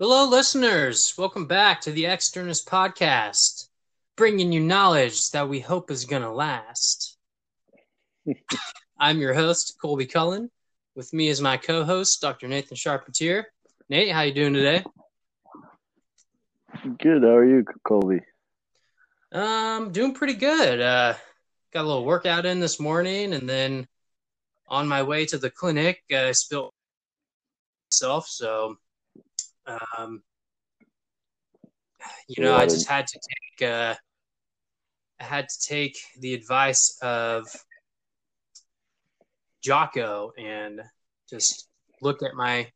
Hello, listeners. Welcome back to the Externus podcast, bringing you knowledge that we hope is going to last. I'm your host, Colby Cullen. With me is my co-host, Dr. Nathan Charpentier. Nate, how you doing today? Good. How are you, Colby? Um, doing pretty good. Uh, got a little workout in this morning, and then on my way to the clinic, I uh, spilled myself. So, um, you know, I just had to take. Uh, I had to take the advice of Jocko and just look at my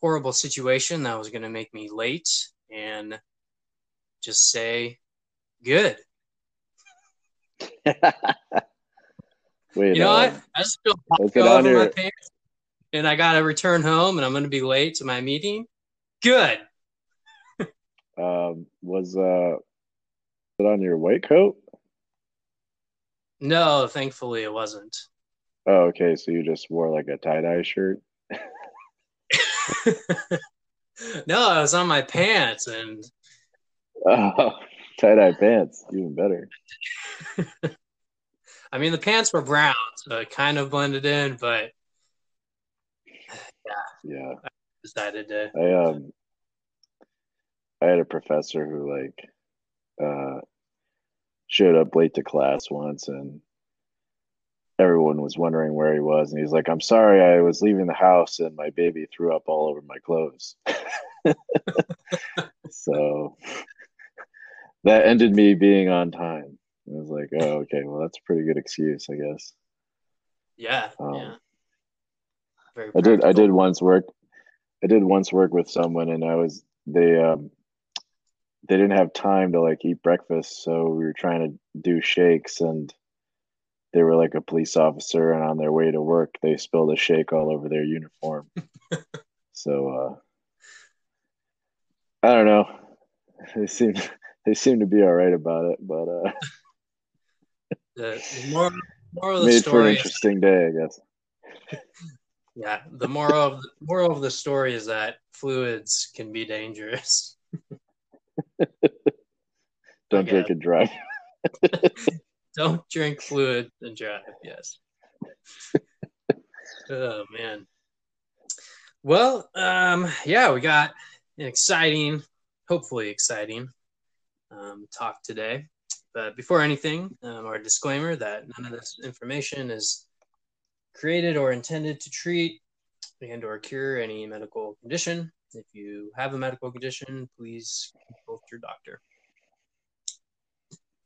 horrible situation that was going to make me late and just say, good. Wait, you know what? I just feel over your... my pants and I got to return home and I'm going to be late to my meeting. Good. um, was uh, it on your white coat? No, thankfully it wasn't. Oh, okay. So you just wore like a tie dye shirt? no, I was on my pants and. Oh, tie dye pants, even better. I mean, the pants were brown, so it kind of blended in, but yeah, yeah. I decided to. I um, I had a professor who like, uh, showed up late to class once, and everyone was wondering where he was, and he's like, "I'm sorry, I was leaving the house, and my baby threw up all over my clothes." so that ended me being on time. I was like, oh, okay, well, that's a pretty good excuse, I guess. Yeah, um, yeah. Very I did. I did once work. I did once work with someone, and I was they um they didn't have time to like eat breakfast, so we were trying to do shakes, and they were like a police officer, and on their way to work, they spilled a shake all over their uniform. so uh I don't know. They seem they seem to be all right about it, but uh the, more moral of the made story for an interesting day, I guess. Yeah, the moral of the moral of the story is that fluids can be dangerous. Don't drink and drive. Don't drink fluid and drive. Yes. oh man. Well, um, yeah, we got an exciting, hopefully exciting, um, talk today. But before anything, um, our disclaimer that none of this information is created or intended to treat and or cure any medical condition. If you have a medical condition, please consult your doctor.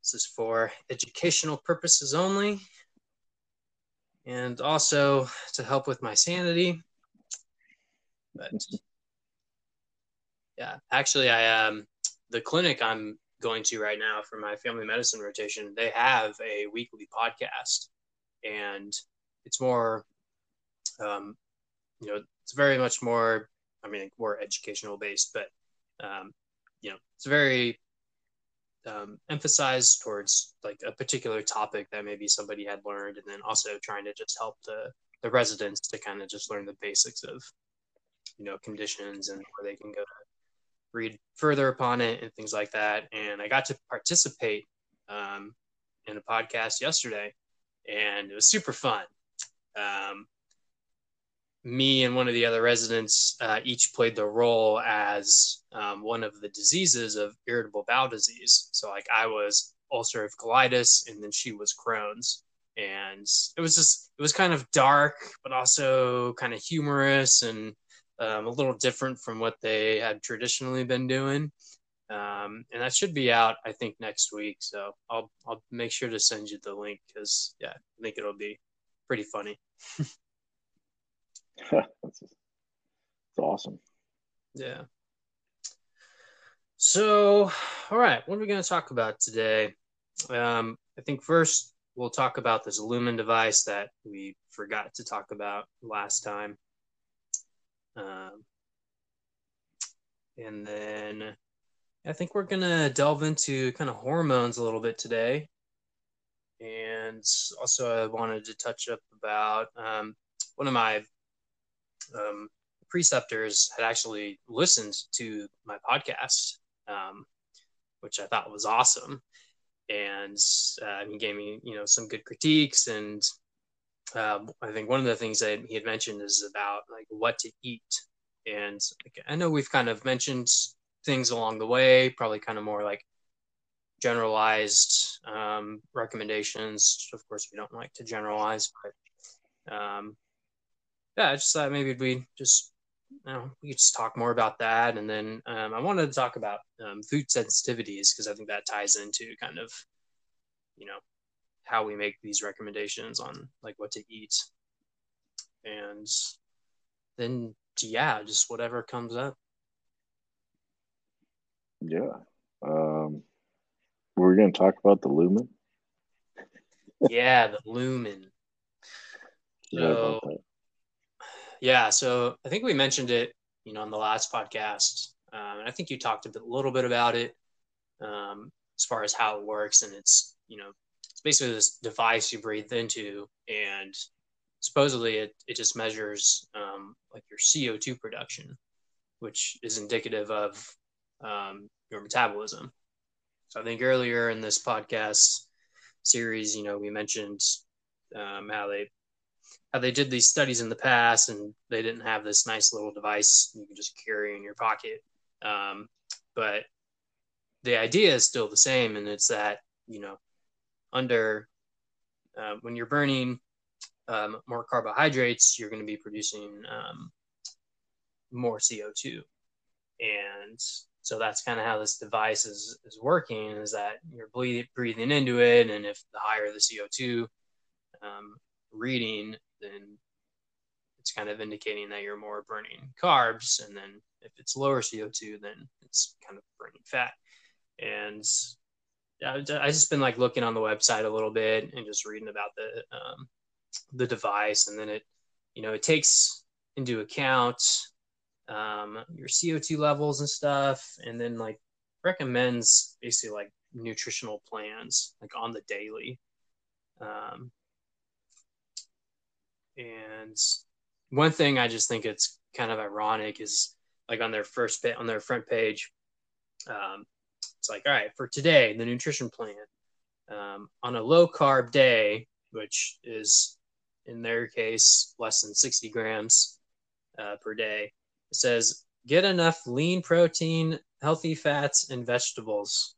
This is for educational purposes only and also to help with my sanity. But yeah, actually I um the clinic I'm going to right now for my family medicine rotation, they have a weekly podcast, and it's more, um, you know, it's very much more. I mean, more educational based, but um, you know, it's very um, emphasized towards like a particular topic that maybe somebody had learned, and then also trying to just help the the residents to kind of just learn the basics of you know conditions and where they can go to read further upon it and things like that. And I got to participate um, in a podcast yesterday, and it was super fun. Um, me and one of the other residents uh, each played the role as um, one of the diseases of irritable bowel disease. So, like, I was ulcerative colitis, and then she was Crohn's. And it was just, it was kind of dark, but also kind of humorous and um, a little different from what they had traditionally been doing. Um, and that should be out, I think, next week. So I'll I'll make sure to send you the link because yeah, I think it'll be pretty funny. that's, that's awesome. Yeah. So, all right, what are we going to talk about today? Um, I think first we'll talk about this Lumen device that we forgot to talk about last time. Um, and then I think we're going to delve into kind of hormones a little bit today. And also, I wanted to touch up about um, one of my um, preceptors had actually listened to my podcast, um, which I thought was awesome. And uh, he gave me, you know, some good critiques. And uh, I think one of the things that he had mentioned is about like what to eat. And like, I know we've kind of mentioned things along the way, probably kind of more like generalized um, recommendations. Of course, we don't like to generalize, but um, yeah, I just thought maybe we just you know we could just talk more about that, and then um, I wanted to talk about um, food sensitivities because I think that ties into kind of you know how we make these recommendations on like what to eat, and then yeah, just whatever comes up. Yeah. Um, we're going to talk about the lumen. yeah, the lumen. So, yeah, so I think we mentioned it, you know, on the last podcast, um, and I think you talked a bit, little bit about it um, as far as how it works, and it's, you know, it's basically this device you breathe into, and supposedly it it just measures um, like your CO two production, which is indicative of um, your metabolism. So I think earlier in this podcast series, you know, we mentioned um, how they how they did these studies in the past, and they didn't have this nice little device you can just carry in your pocket. Um, but the idea is still the same, and it's that you know, under uh, when you're burning um, more carbohydrates, you're going to be producing um, more CO2, and so that's kind of how this device is, is working is that you're breathing, breathing into it. And if the higher the CO2 um, reading, then it's kind of indicating that you're more burning carbs. And then if it's lower CO2, then it's kind of burning fat. And I just been like looking on the website a little bit and just reading about the um, the device, and then it, you know, it takes into account um, your CO2 levels and stuff, and then like recommends basically like nutritional plans like on the daily. Um, and one thing I just think it's kind of ironic is like on their first bit on their front page, um, it's like, all right, for today, the nutrition plan um, on a low carb day, which is in their case less than 60 grams uh, per day, it says get enough lean protein, healthy fats, and vegetables.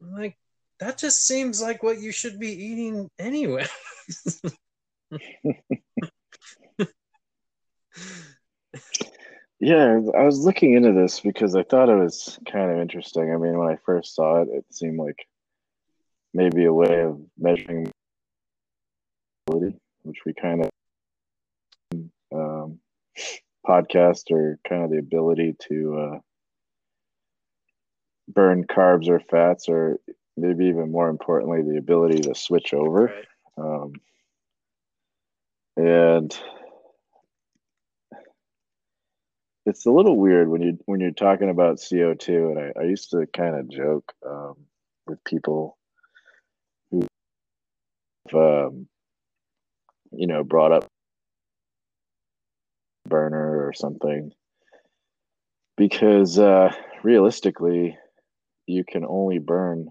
I'm like, that just seems like what you should be eating anyway. yeah, I was looking into this because I thought it was kind of interesting. I mean, when I first saw it, it seemed like maybe a way of measuring which we kind of um, podcast or kind of the ability to uh, burn carbs or fats or maybe even more importantly the ability to switch over right. um, and it's a little weird when you when you're talking about CO2 and I, I used to kind of joke um, with people who um, you know brought up burner or something. Because uh, realistically you can only burn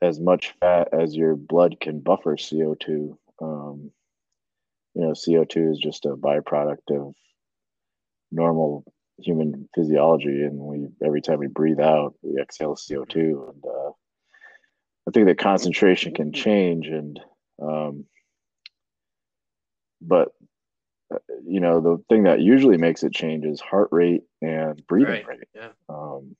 as much fat as your blood can buffer co2 um, you know co2 is just a byproduct of normal human physiology and we every time we breathe out we exhale co2 and uh, i think the concentration can change and um, but you know, the thing that usually makes it change is heart rate and breathing right. rate. Yeah. Um,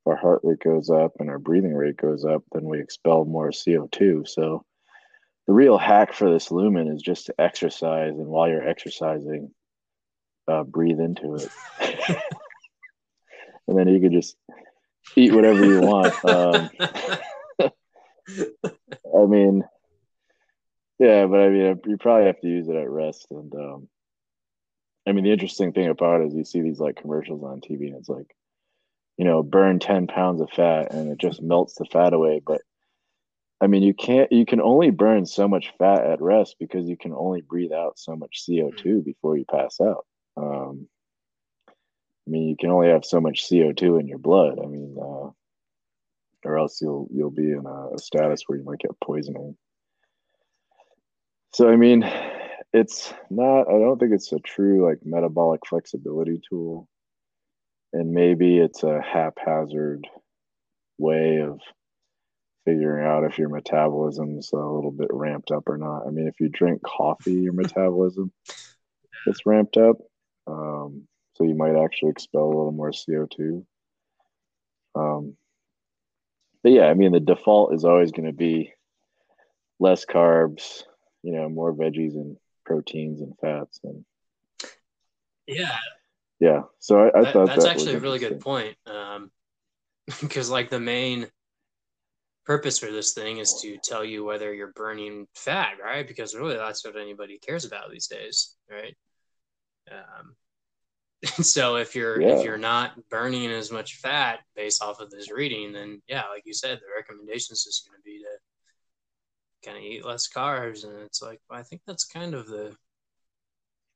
if our heart rate goes up and our breathing rate goes up, then we expel more CO2. So the real hack for this lumen is just to exercise, and while you're exercising, uh, breathe into it, and then you can just eat whatever you want. Um, I mean, yeah, but I mean, you probably have to use it at rest. And um, I mean, the interesting thing about it is you see these like commercials on TV, and it's like, you know, burn ten pounds of fat, and it just melts the fat away. But I mean, you can't. You can only burn so much fat at rest because you can only breathe out so much CO two before you pass out. Um, I mean, you can only have so much CO2 in your blood. I mean, uh, or else you'll you'll be in a, a status where you might get poisoning. So I mean, it's not. I don't think it's a true like metabolic flexibility tool, and maybe it's a haphazard way of figuring out if your metabolism's a little bit ramped up or not. I mean, if you drink coffee, your metabolism gets ramped up. Um, so you might actually expel a little more CO2. Um, but yeah, I mean, the default is always going to be less carbs, you know, more veggies and proteins and fats. And yeah, yeah. So I, I that, thought that's that actually a really good point. Um, because like the main purpose for this thing is to tell you whether you're burning fat, right? Because really, that's what anybody cares about these days, right? Um, so if you're yeah. if you're not burning as much fat based off of this reading, then yeah, like you said, the recommendations is going to be to kind of eat less carbs, and it's like I think that's kind of the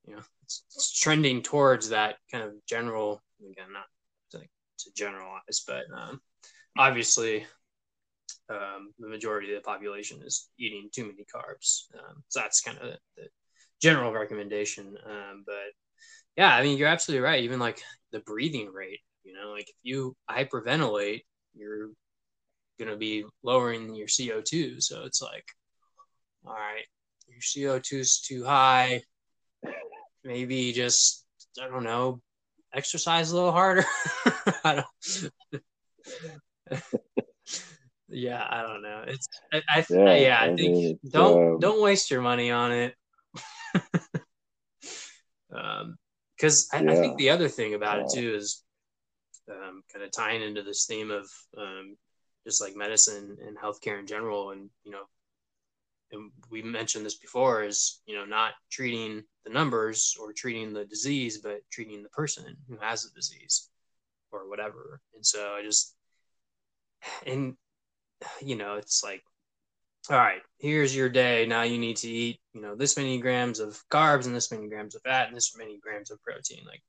you know it's, it's trending towards that kind of general again not to, to generalize, but um, obviously um, the majority of the population is eating too many carbs. Um, so that's kind of the, the general recommendation. Um, but yeah, I mean, you're absolutely right. Even like the breathing rate, you know, like if you hyperventilate, you're going to be lowering your CO2. So it's like, all right, your CO2 is too high. Maybe just, I don't know, exercise a little harder. I don't. yeah, I don't know. It's I, I yeah, yeah, I, I think mean, don't um... don't waste your money on it. um, because I, yeah. I, think the other thing about yeah. it too is um, kind of tying into this theme of um, just like medicine and healthcare in general, and you know, and we mentioned this before is you know not treating the numbers or treating the disease, but treating the person who has the disease or whatever. And so I just and you know, it's like, all right, here's your day. Now you need to eat, you know, this many grams of carbs and this many grams of fat and this many grams of protein. Like,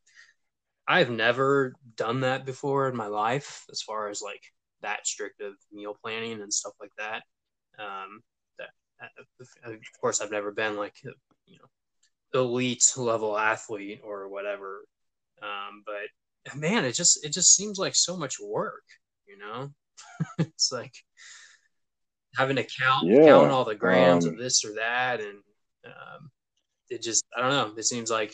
I've never done that before in my life, as far as like that strict of meal planning and stuff like that. Um, of course, I've never been like, a, you know, elite level athlete or whatever. Um, but man, it just it just seems like so much work, you know. it's like having to count yeah. count all the grams um, of this or that, and um, it just I don't know. It seems like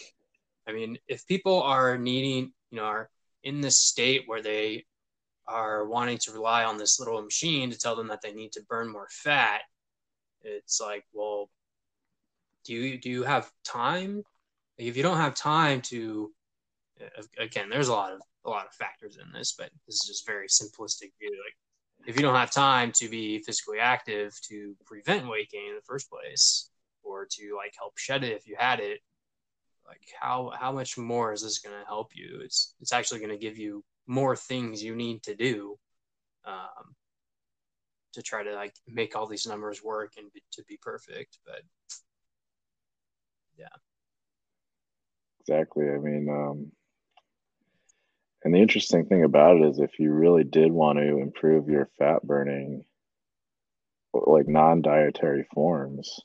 I mean, if people are needing, you know, are in this state where they are wanting to rely on this little machine to tell them that they need to burn more fat, it's like, well, do you do you have time? If you don't have time to, again, there's a lot of a lot of factors in this, but this is just very simplistic view. Like, if you don't have time to be physically active to prevent weight gain in the first place or to like help shed it if you had it like how how much more is this going to help you it's it's actually going to give you more things you need to do um, to try to like make all these numbers work and be, to be perfect but yeah exactly i mean um and the interesting thing about it is if you really did want to improve your fat burning, like non dietary forms,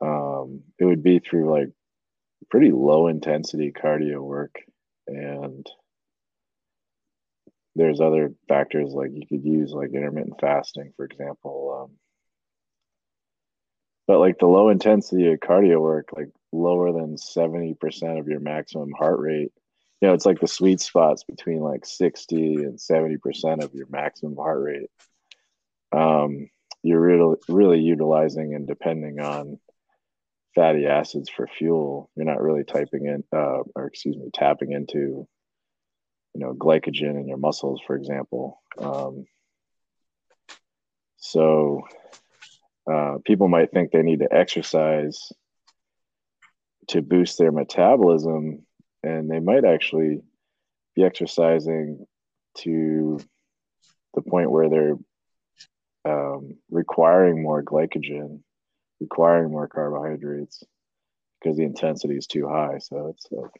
um, it would be through like pretty low intensity cardio work. And there's other factors like you could use like intermittent fasting, for example. Um, but like the low intensity of cardio work, like lower than 70% of your maximum heart rate you know, it's like the sweet spots between like 60 and 70% of your maximum heart rate. Um, you're really, really utilizing and depending on fatty acids for fuel. You're not really typing in, uh, or excuse me, tapping into, you know, glycogen in your muscles, for example. Um, so uh, people might think they need to exercise to boost their metabolism and they might actually be exercising to the point where they're um, requiring more glycogen, requiring more carbohydrates, because the intensity is too high. So it's like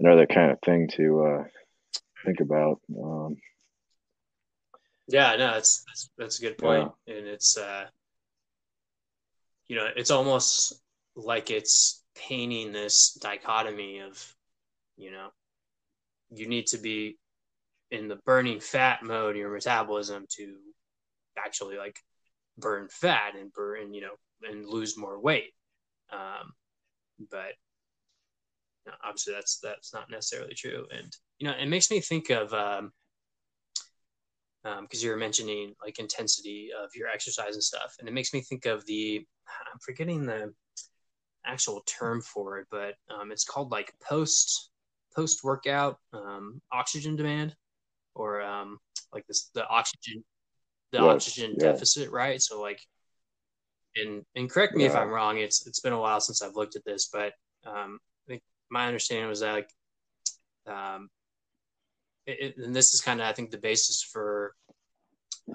another kind of thing to uh, think about. Um, yeah, no, that's, that's, that's a good point. Yeah. and it's uh, you know, it's almost like it's painting this dichotomy of, you know, you need to be in the burning fat mode your metabolism to actually like burn fat and burn, you know, and lose more weight. Um, but obviously that's that's not necessarily true. And you know, it makes me think of um, because um, you were mentioning like intensity of your exercise and stuff, and it makes me think of the I'm forgetting the actual term for it, but um, it's called like post post workout um, oxygen demand, or um, like this the oxygen the yes, oxygen yeah. deficit, right? So like, and and correct me yeah. if I'm wrong. It's it's been a while since I've looked at this, but um, I think my understanding was that like, um, it, and this is kind of I think the basis for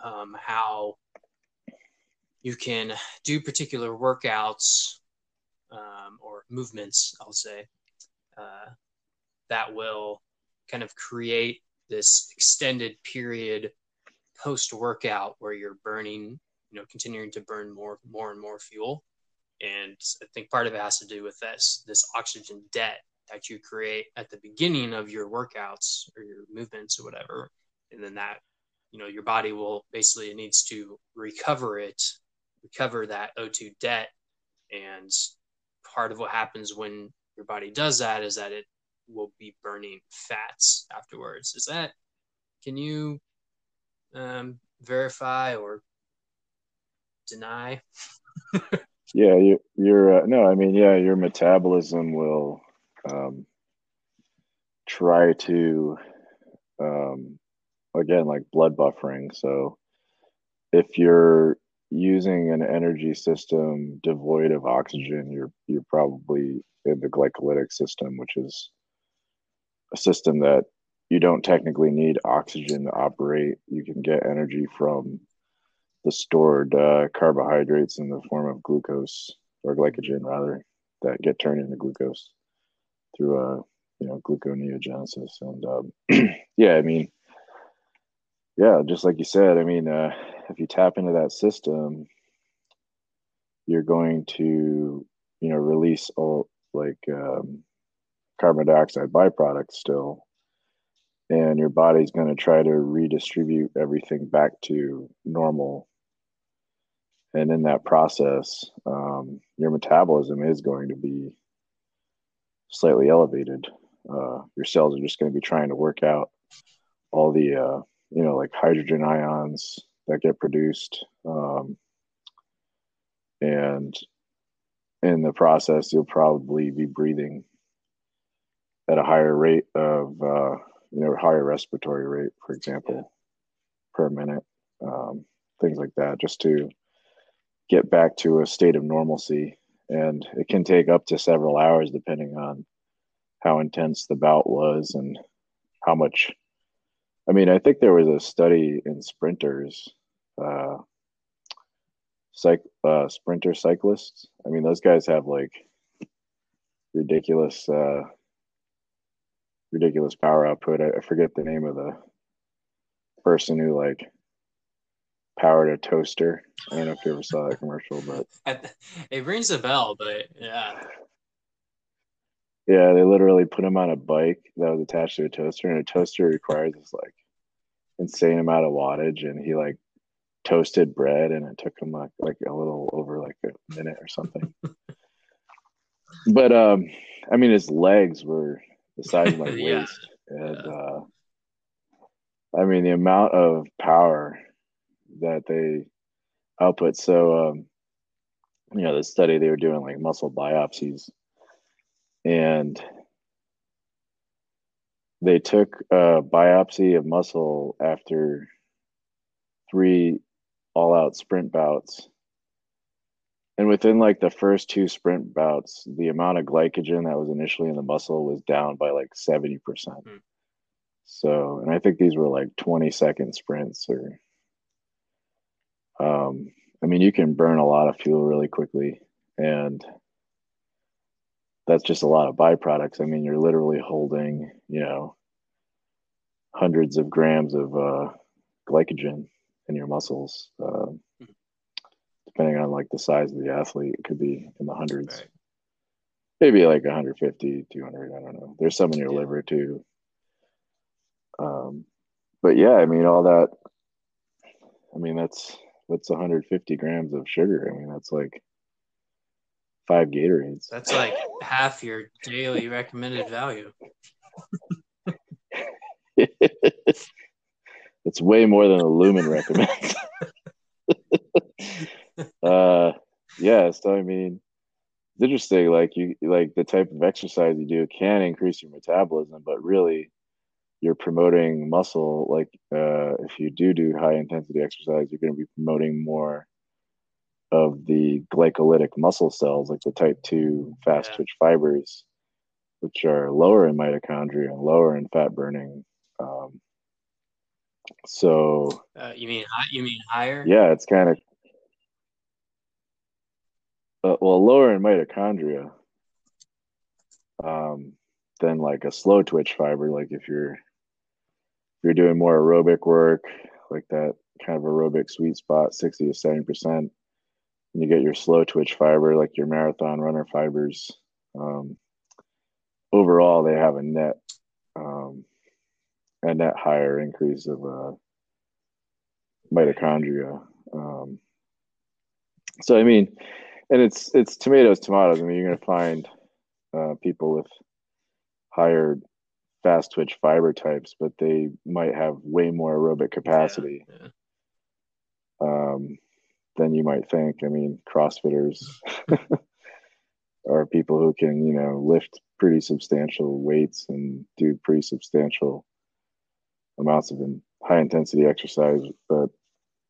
um, how you can do particular workouts um, or movements, I'll say, uh, that will kind of create this extended period post workout where you're burning, you know, continuing to burn more, more and more fuel. And I think part of it has to do with this, this oxygen debt that you create at the beginning of your workouts or your movements or whatever. And then that, you know, your body will basically it needs to recover it, recover that O2 debt. And part of what happens when your body does that is that it will be burning fats afterwards. Is that, can you um, verify or deny? yeah, you, you're uh, no. I mean, yeah, your metabolism will um, try to um, again like blood buffering. So if you're using an energy system devoid of oxygen, you're you're probably in the glycolytic system, which is a system that you don't technically need oxygen to operate. You can get energy from the stored uh, carbohydrates in the form of glucose or glycogen, rather, that get turned into glucose through a uh, you know gluconeogenesis. And um, yeah, I mean, yeah, just like you said, I mean, uh, if you tap into that system, you're going to you know release all like um, carbon dioxide byproducts still and your body's going to try to redistribute everything back to normal and in that process um, your metabolism is going to be slightly elevated uh, your cells are just going to be trying to work out all the uh, you know like hydrogen ions that get produced um, and in the process you'll probably be breathing at a higher rate of uh, you know higher respiratory rate, for example, per minute, um, things like that, just to get back to a state of normalcy. And it can take up to several hours depending on how intense the bout was and how much. I mean, I think there was a study in sprinters, uh, psych, uh, sprinter cyclists. I mean, those guys have like ridiculous uh, ridiculous power output. I, I forget the name of the person who like powered a toaster. I don't know if you ever saw that commercial, but it rings a bell. But yeah, yeah, they literally put him on a bike that was attached to a toaster, and a toaster requires this like insane amount of wattage, and he like toasted bread, and it took him like like a little over like a minute or something. but um, I mean, his legs were the size of my yeah. waist. And yeah. uh, I mean, the amount of power that they output. So, um, you know, the study they were doing like muscle biopsies, and they took a biopsy of muscle after three all out sprint bouts and within like the first two sprint bouts, the amount of glycogen that was initially in the muscle was down by like 70%. Mm. So, and I think these were like 20 second sprints or, um, I mean, you can burn a lot of fuel really quickly. And that's just a lot of byproducts. I mean, you're literally holding, you know, hundreds of grams of uh, glycogen in your muscles. Uh, depending on like the size of the athlete, it could be in the hundreds. Right. Maybe like 150, 200. I don't know. There's some in your yeah. liver too. Um, but yeah, I mean, all that. I mean, that's that's 150 grams of sugar. I mean, that's like five Gatorades. That's like half your daily recommended value. it's way more than a lumen recommends. uh, yeah. So I mean, it's interesting. Like you, like the type of exercise you do can increase your metabolism, but really, you're promoting muscle. Like uh, if you do do high intensity exercise, you're going to be promoting more of the glycolytic muscle cells, like the type 2 fast yeah. twitch fibers, which are lower in mitochondria and lower in fat burning. Um, so, uh, you mean you mean higher? Yeah, it's kind of uh, well lower in mitochondria um, than like a slow twitch fiber. Like if you're you're doing more aerobic work, like that kind of aerobic sweet spot, sixty to seventy percent and you get your slow twitch fiber, like your marathon runner fibers. Um, overall, they have a net um, a net higher increase of uh, mitochondria. Um, so I mean, and it's it's tomatoes, tomatoes. I mean, you're gonna find uh, people with higher fast twitch fiber types, but they might have way more aerobic capacity. Yeah, yeah. Um, than you might think. I mean, CrossFitters are people who can, you know, lift pretty substantial weights and do pretty substantial amounts of high intensity exercise, but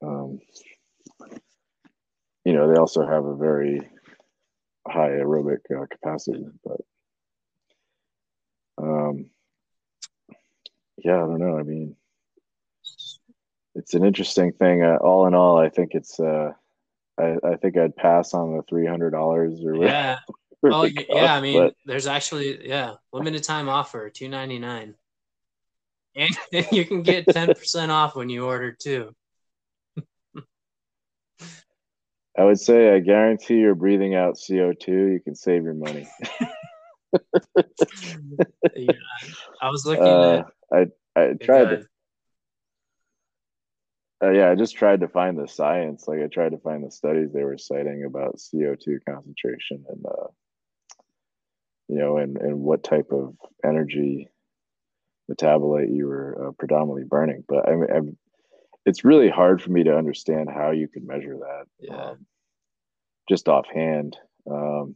um, you know, they also have a very high aerobic uh, capacity. But um, yeah, I don't know. I mean, it's an interesting thing. Uh, all in all, I think it's. Uh, I, I think I'd pass on the three hundred dollars or yeah. Well, yeah. I mean, but... there's actually yeah limited time offer two ninety nine, and you can get ten percent off when you order two. I would say I guarantee you're breathing out CO two. You can save your money. yeah, I was looking uh, at. I I tried to uh, yeah, I just tried to find the science. Like I tried to find the studies they were citing about CO2 concentration and, uh, you know, and, and what type of energy metabolite you were uh, predominantly burning. But I mean, I'm, it's really hard for me to understand how you could measure that. Yeah. Um, just offhand. Um,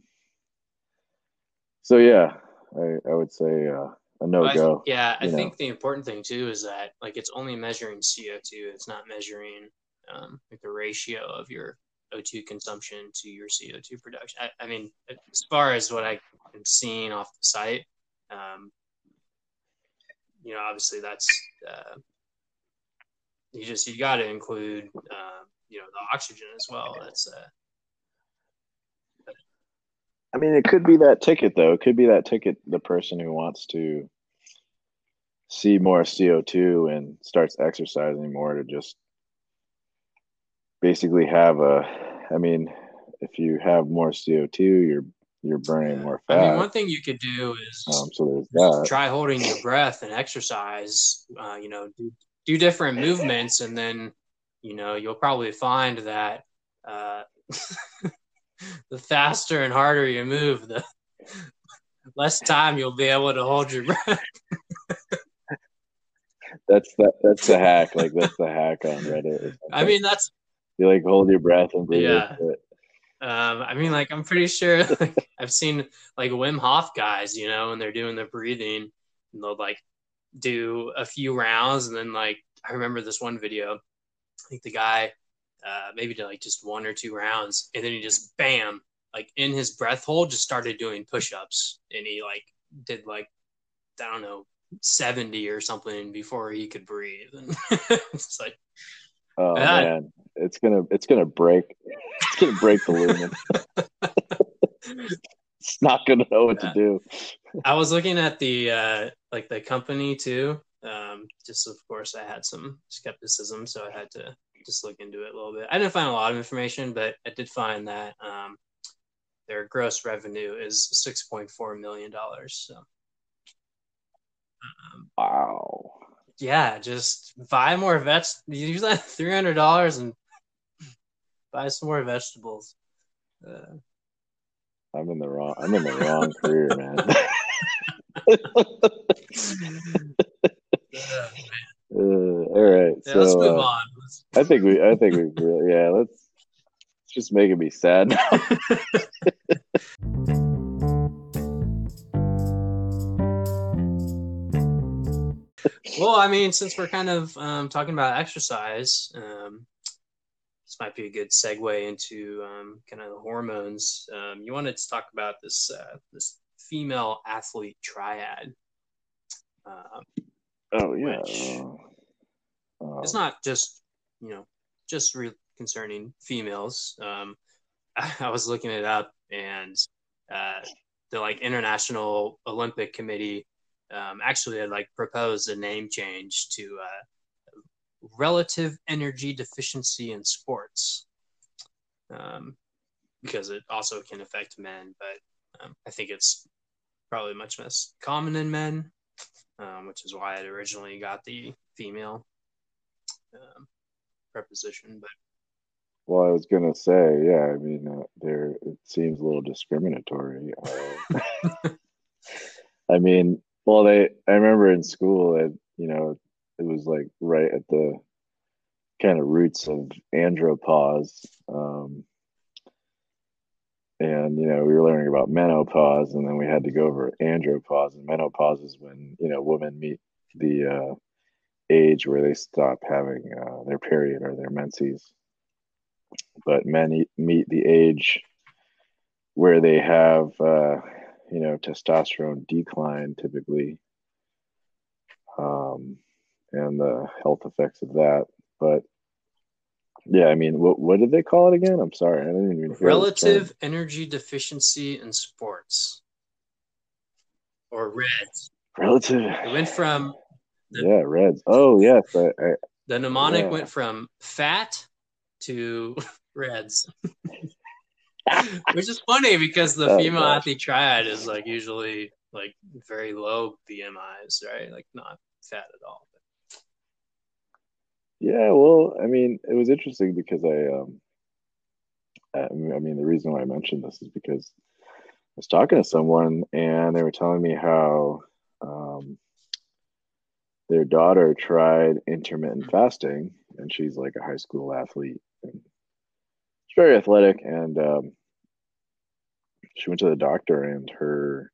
so yeah, I, I would say uh, a no go. Yeah, I know. think the important thing too is that like it's only measuring CO two. It's not measuring um, like the ratio of your O2 consumption to your CO2 production. I, I mean, as far as what I've been seeing off the site, um, you know, obviously that's uh, you just you got to include uh, you know the oxygen as well. That's uh, I mean, it could be that ticket though. It could be that ticket. The person who wants to see more CO two and starts exercising more to just basically have a. I mean, if you have more CO two, you're you're burning more fat. I mean, one thing you could do is um, so try holding your breath and exercise. Uh, you know, do, do different movements, and then you know you'll probably find that. Uh, the faster and harder you move, the less time you'll be able to hold your breath. that's that. That's the hack. Like that's the hack on Reddit. I mean, that's you like hold your breath and breathe. Yeah. Um, I mean, like I'm pretty sure like, I've seen like Wim Hof guys, you know, and they're doing the breathing, and they'll like do a few rounds, and then like I remember this one video, I think the guy uh, maybe to like just one or two rounds, and then he just bam, like in his breath hold, just started doing push-ups, and he like did like I don't know seventy or something before he could breathe, and it's like. Oh man, it's gonna it's gonna break it's gonna break the lumen. it's not gonna know what yeah. to do. I was looking at the uh, like the company too. Um, just of course, I had some skepticism, so I had to just look into it a little bit. I didn't find a lot of information, but I did find that um, their gross revenue is six point four million dollars. So, um, wow. Yeah, just buy more vets. Use that three hundred dollars and buy some more vegetables. Uh, I'm in the wrong. I'm in the wrong career, man. uh, all right, yeah, so let's move uh, on. I think we. I think we. Really, yeah, let's. It's just making me sad now. well, I mean, since we're kind of um, talking about exercise, um, this might be a good segue into um, kind of the hormones. Um, you wanted to talk about this uh, this female athlete triad. Uh, oh yeah, uh, it's not just you know just re- concerning females. Um, I, I, was looking it up, and uh, the like International Olympic Committee um, actually had like proposed a name change to uh, relative energy deficiency in sports um, because it also can affect men, but um, I think it's probably much less common in men, um, which is why I originally got the female um, preposition. But well, I was gonna say, yeah, I mean, uh, there it seems a little discriminatory. Uh, I mean, well, they I remember in school, that you know, it was like right at the kind of roots of andropause. Um, and you know, we were learning about menopause, and then we had to go over andropause. And menopause is when you know women meet the uh, age where they stop having uh, their period or their menses. But men meet the age where they have, uh, you know, testosterone decline typically, um, and the health effects of that. But yeah, I mean, what what did they call it again? I'm sorry, I didn't even relative energy deficiency in sports or REDS. Relative. It went from the, yeah REDS. Oh yes, I, I, the mnemonic yeah. went from fat to REDS. Which is funny because the oh, female gosh. athlete triad is like usually like very low BMIs, right? Like not fat at all. Yeah, well, I mean, it was interesting because I, um, I mean, the reason why I mentioned this is because I was talking to someone and they were telling me how um, their daughter tried intermittent fasting, and she's like a high school athlete and she's very athletic, and um, she went to the doctor, and her,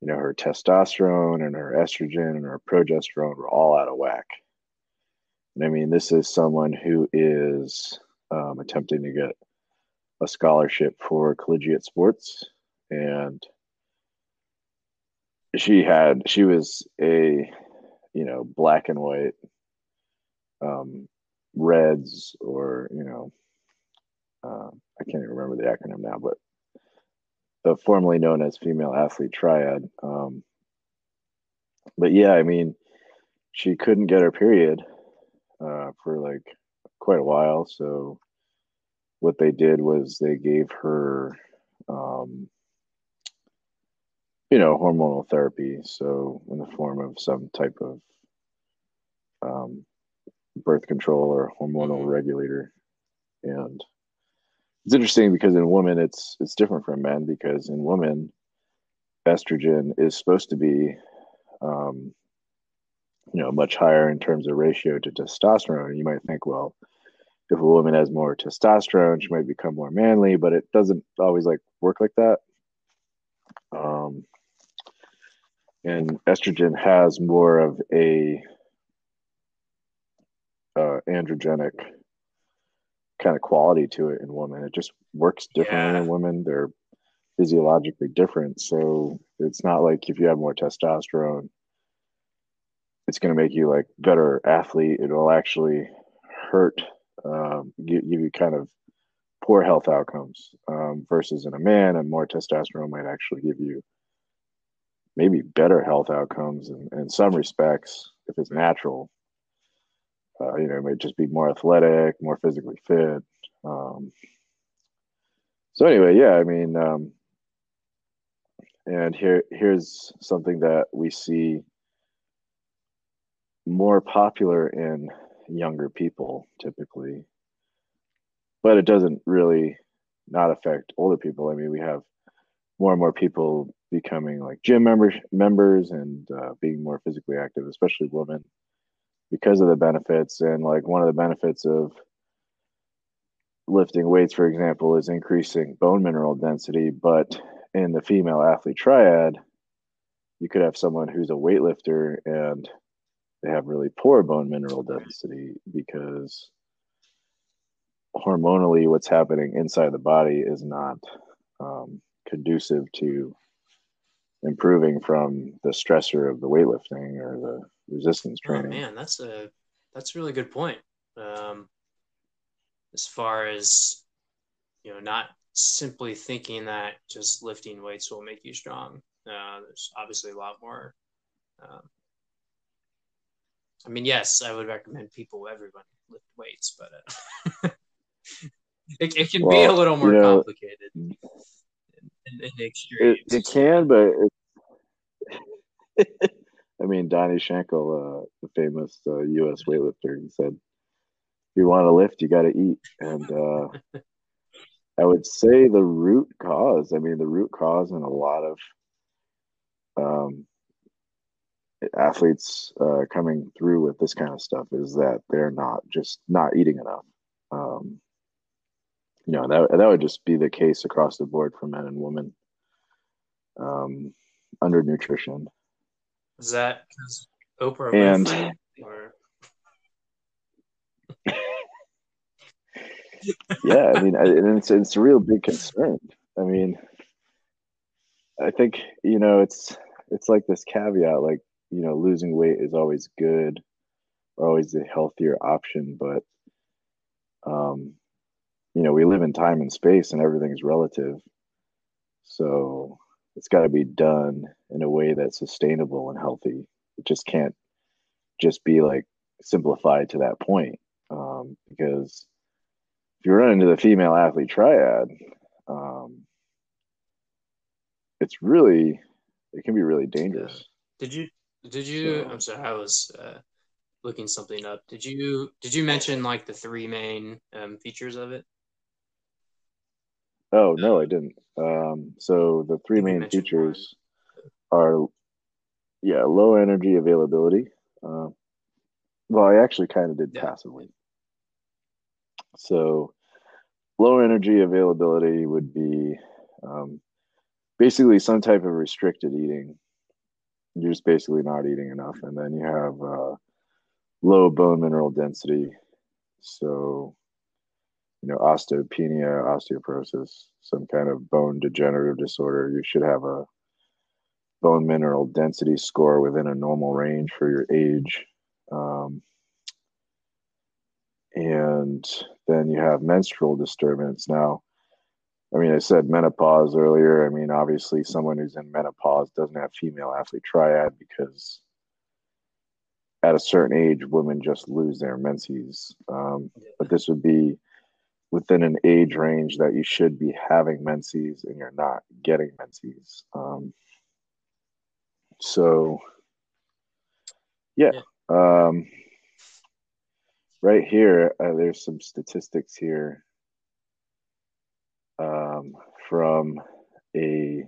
you know, her testosterone and her estrogen and her progesterone were all out of whack and I mean, this is someone who is um, attempting to get a scholarship for collegiate sports. And she had, she was a, you know, black and white um, Reds or, you know, uh, I can't even remember the acronym now, but the formerly known as female athlete triad. Um, but yeah, I mean, she couldn't get her period uh, for like quite a while. So what they did was they gave her, um, you know, hormonal therapy. So in the form of some type of um, birth control or hormonal mm-hmm. regulator, and it's interesting because in women it's it's different from men because in women estrogen is supposed to be um, you know much higher in terms of ratio to testosterone. You might think well if a woman has more testosterone she might become more manly but it doesn't always like work like that. Um, and estrogen has more of a uh, androgenic kind of quality to it in women. It just works differently yeah. in women. They're physiologically different. So it's not like if you have more testosterone it's going to make you like better athlete. It'll actually hurt, um, give, give you kind of poor health outcomes um, versus in a man, and more testosterone might actually give you maybe better health outcomes in, in some respects if it's natural. Uh, you know, it might just be more athletic, more physically fit. Um, so anyway, yeah, I mean, um, and here here's something that we see more popular in younger people typically, but it doesn't really not affect older people. I mean, we have more and more people becoming like gym members members and uh, being more physically active, especially women, because of the benefits. And like one of the benefits of lifting weights, for example, is increasing bone mineral density. But in the female athlete triad, you could have someone who's a weightlifter and they have really poor bone mineral density because hormonally what's happening inside the body is not um, conducive to improving from the stressor of the weightlifting or the resistance training. Oh, man, that's a that's a really good point. Um, as far as you know, not simply thinking that just lifting weights will make you strong. Uh, there's obviously a lot more. Um, I mean, yes, I would recommend people, everyone lift weights, but uh, it, it can well, be a little more you know, complicated in, in It, it can, but it, I mean, Donny Shankle, uh, the famous uh, U.S. weightlifter, he said, "If you want to lift, you got to eat." And uh, I would say the root cause. I mean, the root cause in a lot of um, athletes uh, coming through with this kind of stuff is that they're not just not eating enough. Um, you know, that that would just be the case across the board for men and women. Um, under nutrition. Is that because Oprah and Winfrey, or... yeah, I mean, it's it's a real big concern. I mean, I think you know it's it's like this caveat, like you know, losing weight is always good, or always a healthier option, but um, you know, we live in time and space, and everything's relative. So it's got to be done in a way that's sustainable and healthy. It just can't just be like simplified to that point, um, because if you run into the female athlete triad, um, it's really it can be really dangerous. Did you did you? So, I'm sorry, I was uh, looking something up. Did you did you mention like the three main um, features of it? Oh no, I didn't. Um, so the three main features one. are, yeah, low energy availability. Uh, well, I actually kind of did yeah. passively. So low energy availability would be um, basically some type of restricted eating you're just basically not eating enough. And then you have uh, low bone mineral density. So, you know, osteopenia, osteoporosis, some kind of bone degenerative disorder, you should have a bone mineral density score within a normal range for your age. Um, and then you have menstrual disturbance. Now, I mean, I said menopause earlier. I mean, obviously, someone who's in menopause doesn't have female athlete triad because at a certain age, women just lose their menses. Um, but this would be within an age range that you should be having menses and you're not getting menses. Um, so, yeah. Um, right here, uh, there's some statistics here um, from a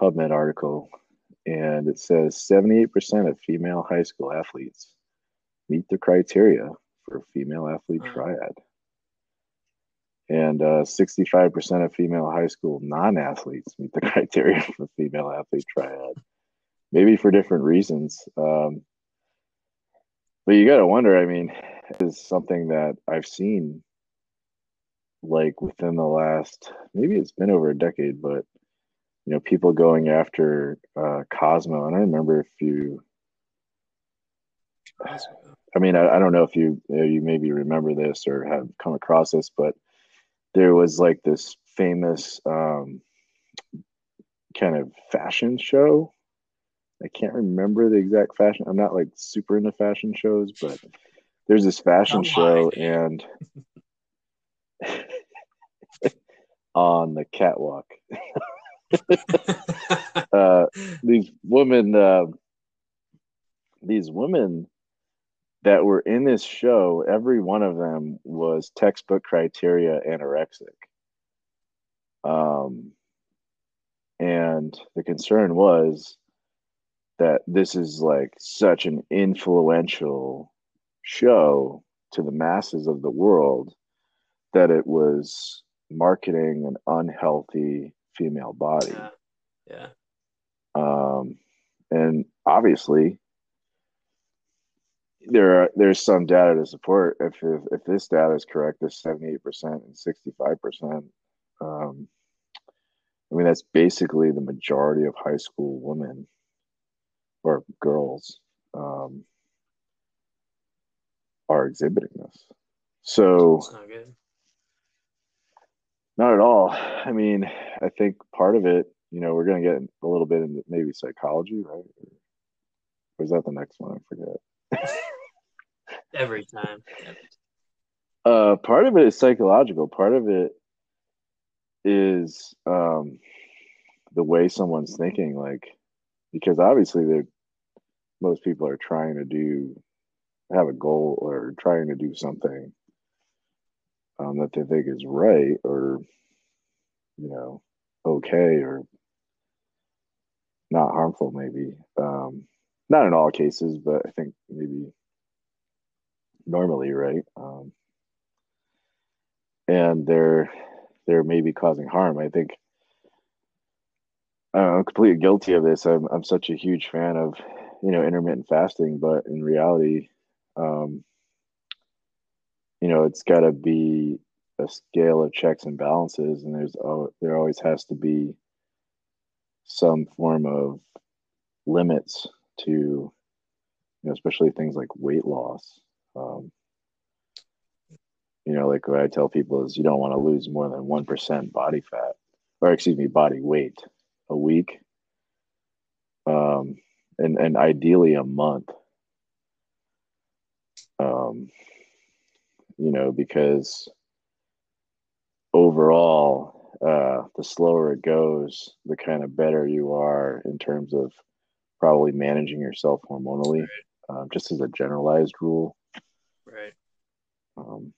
PubMed article, and it says 78% of female high school athletes meet the criteria for a female athlete triad. And uh, 65% of female high school non athletes meet the criteria for female athlete triad, maybe for different reasons. Um, but you got to wonder I mean, is something that I've seen like within the last maybe it's been over a decade, but you know, people going after uh, Cosmo. And I remember if you, I mean, I, I don't know if you you maybe remember this or have come across this, but there was like this famous um, kind of fashion show. I can't remember the exact fashion. I'm not like super into fashion shows, but there's this fashion oh show and on the catwalk. uh, these women, uh, these women that were in this show, every one of them was textbook criteria anorexic. Um, and the concern was that this is like such an influential show to the masses of the world that it was marketing an unhealthy female body. Yeah. yeah. Um, and obviously, there are there's some data to support if if, if this data is correct, this seventy eight percent and sixty five percent. Um, I mean, that's basically the majority of high school women or girls um, are exhibiting this. So, not, at all. I mean, I think part of it, you know, we're going to get a little bit into maybe psychology, right? Or is that the next one? I forget. Every time. Uh, part of it is psychological. Part of it is um, the way someone's thinking. Like, because obviously, they're most people are trying to do have a goal or trying to do something um, that they think is right or you know okay or not harmful maybe um, not in all cases but i think maybe normally, right? Um, and they're they're maybe causing harm. I think I'm completely guilty of this. I'm I'm such a huge fan of you know intermittent fasting, but in reality, um, you know, it's got to be a scale of checks and balances, and there's there always has to be some form of limits to you know especially things like weight loss um, you know, like what I tell people is you don't want to lose more than 1% body fat, or excuse me, body weight a week. Um, and, and ideally a month. Um, you know, because overall, uh, the slower it goes, the kind of better you are in terms of probably managing yourself hormonally, right. um, just as a generalized rule. Right. Um,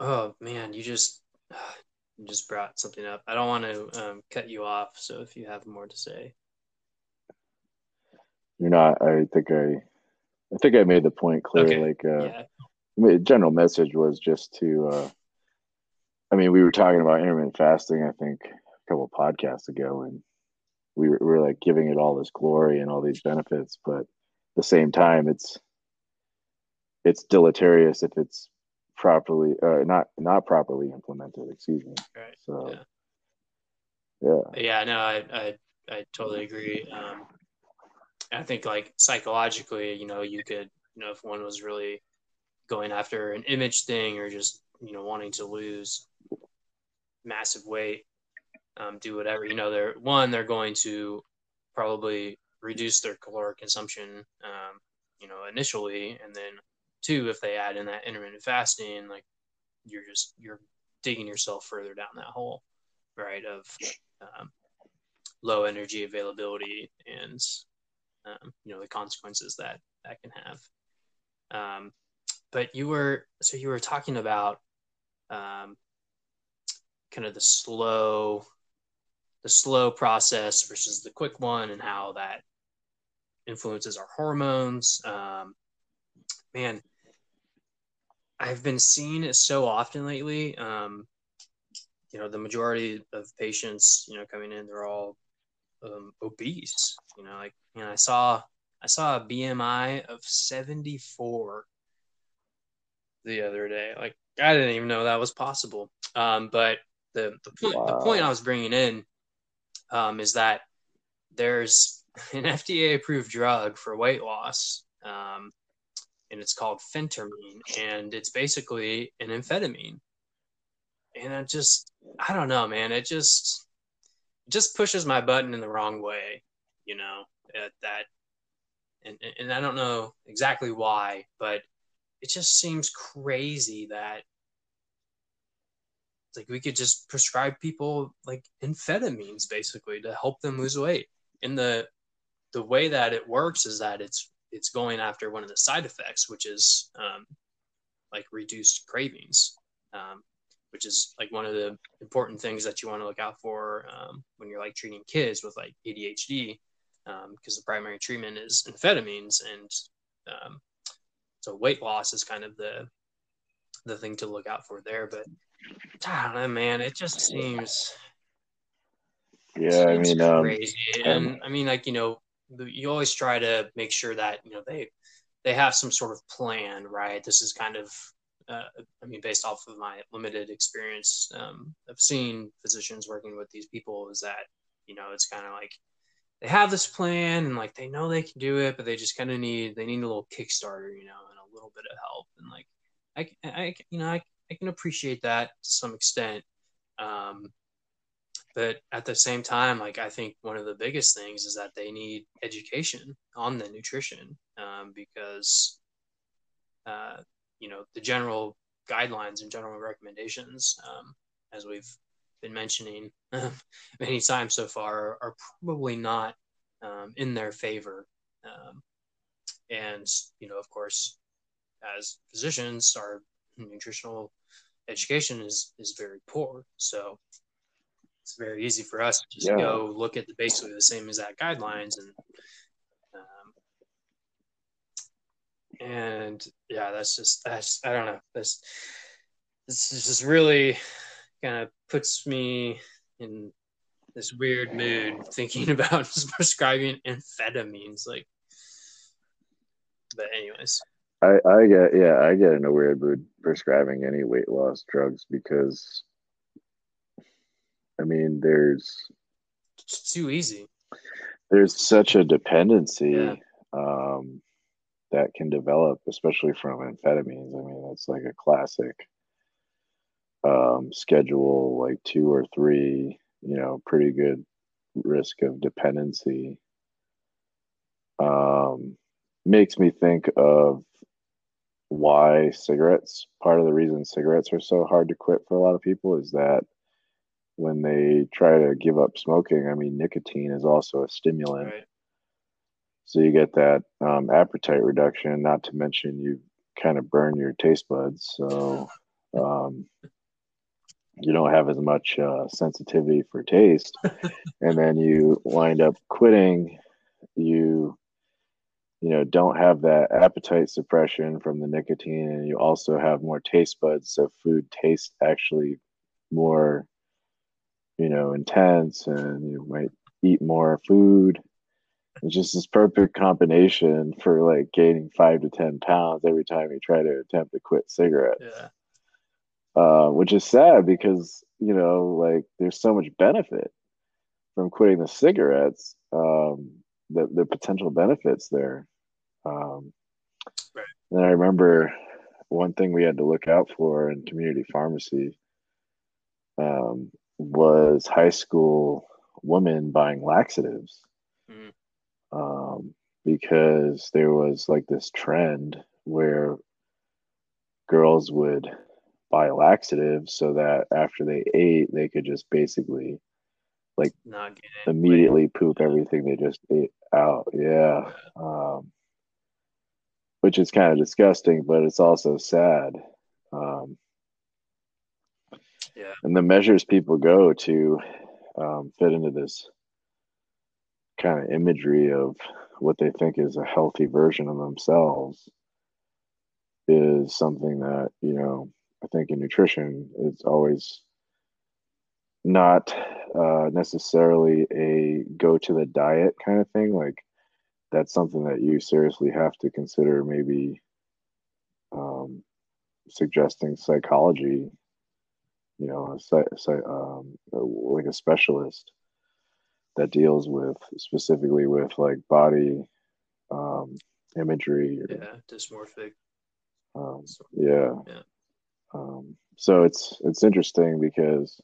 oh man, you just you just brought something up. I don't want to um, cut you off, so if you have more to say, you're not. I think I, I think I made the point clear. Okay. Like, uh, yeah. I mean, general message was just to. Uh, I mean, we were talking about intermittent fasting. I think a couple podcasts ago, and we were, we were like giving it all this glory and all these benefits, but at the same time, it's it's deleterious if it's properly uh, not not properly implemented excuse me right so yeah yeah, yeah no I, I i totally agree um i think like psychologically you know you could you know if one was really going after an image thing or just you know wanting to lose massive weight um, do whatever you know they're one they're going to probably reduce their caloric consumption um, you know initially and then Two, if they add in that intermittent fasting, like you're just you're digging yourself further down that hole, right? Of um, low energy availability and um, you know the consequences that that can have. But you were so you were talking about um, kind of the slow the slow process versus the quick one and how that influences our hormones um, man I've been seeing it so often lately. Um, you know, the majority of patients, you know, coming in, they're all um, obese. You know, like, and I saw, I saw a BMI of 74 the other day. Like, I didn't even know that was possible. Um, but the the point, wow. the point I was bringing in um, is that there's an FDA approved drug for weight loss. Um, and it's called phentermine, and it's basically an amphetamine. and I just I don't know, man. It just it just pushes my button in the wrong way, you know. At that, and and I don't know exactly why, but it just seems crazy that like we could just prescribe people like amphetamines basically to help them lose weight. And the the way that it works is that it's it's going after one of the side effects, which is um, like reduced cravings. Um, which is like one of the important things that you want to look out for um, when you're like treating kids with like ADHD, because um, the primary treatment is amphetamines, and um, so weight loss is kind of the the thing to look out for there. But I don't know, man. It just seems. Yeah, I mean, um, crazy, um, and I mean, like you know, you always try to make sure that you know they they have some sort of plan, right? This is kind of uh, I mean, based off of my limited experience um, of seeing physicians working with these people, is that you know it's kind of like they have this plan and like they know they can do it, but they just kind of need they need a little Kickstarter, you know, little bit of help. And like I, I you know, I, I can appreciate that to some extent. Um, but at the same time, like I think one of the biggest things is that they need education on the nutrition um, because uh, you know the general guidelines and general recommendations, um, as we've been mentioning many times so far, are, probably not um, in their favor. Um, and you know, of course, as physicians, our nutritional education is is very poor. So it's very easy for us to just yeah. go look at the basically the same exact guidelines and um, and yeah, that's just that's I don't know. This this is just really kind of puts me in this weird mood thinking about prescribing amphetamines. Like, but anyways. I, I get yeah I get in a weird mood prescribing any weight loss drugs because I mean there's it's too easy. There's such a dependency. Yeah. Um, that can develop, especially from amphetamines. I mean, it's like a classic um, schedule, like two or three, you know, pretty good risk of dependency. Um, makes me think of why cigarettes, part of the reason cigarettes are so hard to quit for a lot of people is that when they try to give up smoking, I mean, nicotine is also a stimulant. Right. So you get that um, appetite reduction, not to mention you kind of burn your taste buds. So um, you don't have as much uh, sensitivity for taste. and then you wind up quitting. You, you know, don't have that appetite suppression from the nicotine. And you also have more taste buds. So food tastes actually more, you know, intense and you might eat more food it's just this perfect combination for like gaining five to ten pounds every time you try to attempt to quit cigarettes. Yeah. Uh, which is sad because you know, like there's so much benefit from quitting the cigarettes. Um, the the potential benefits there. Um, right. And I remember one thing we had to look out for in community pharmacy um, was high school women buying laxatives. Mm um, because there was like this trend where girls would buy laxatives so that after they ate, they could just basically like immediately poop everything they just ate out. Yeah. Um, which is kind of disgusting, but it's also sad. Um, yeah. And the measures people go to um, fit into this kind of imagery of what they think is a healthy version of themselves is something that you know i think in nutrition it's always not uh, necessarily a go to the diet kind of thing like that's something that you seriously have to consider maybe um, suggesting psychology you know a, um, like a specialist that deals with specifically with like body um, imagery. Or, yeah, dysmorphic. Um, yeah. Yeah. Um, so it's it's interesting because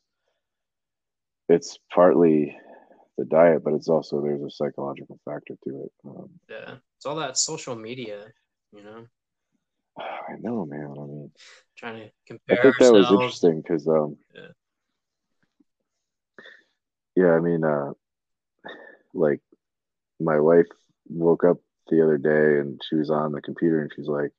it's partly the diet, but it's also there's a psychological factor to it. Um, yeah, it's all that social media, you know. I know, man. I mean, trying to compare. I think that was interesting because, um, yeah. yeah, I mean, uh, like my wife woke up the other day and she was on the computer and she's like,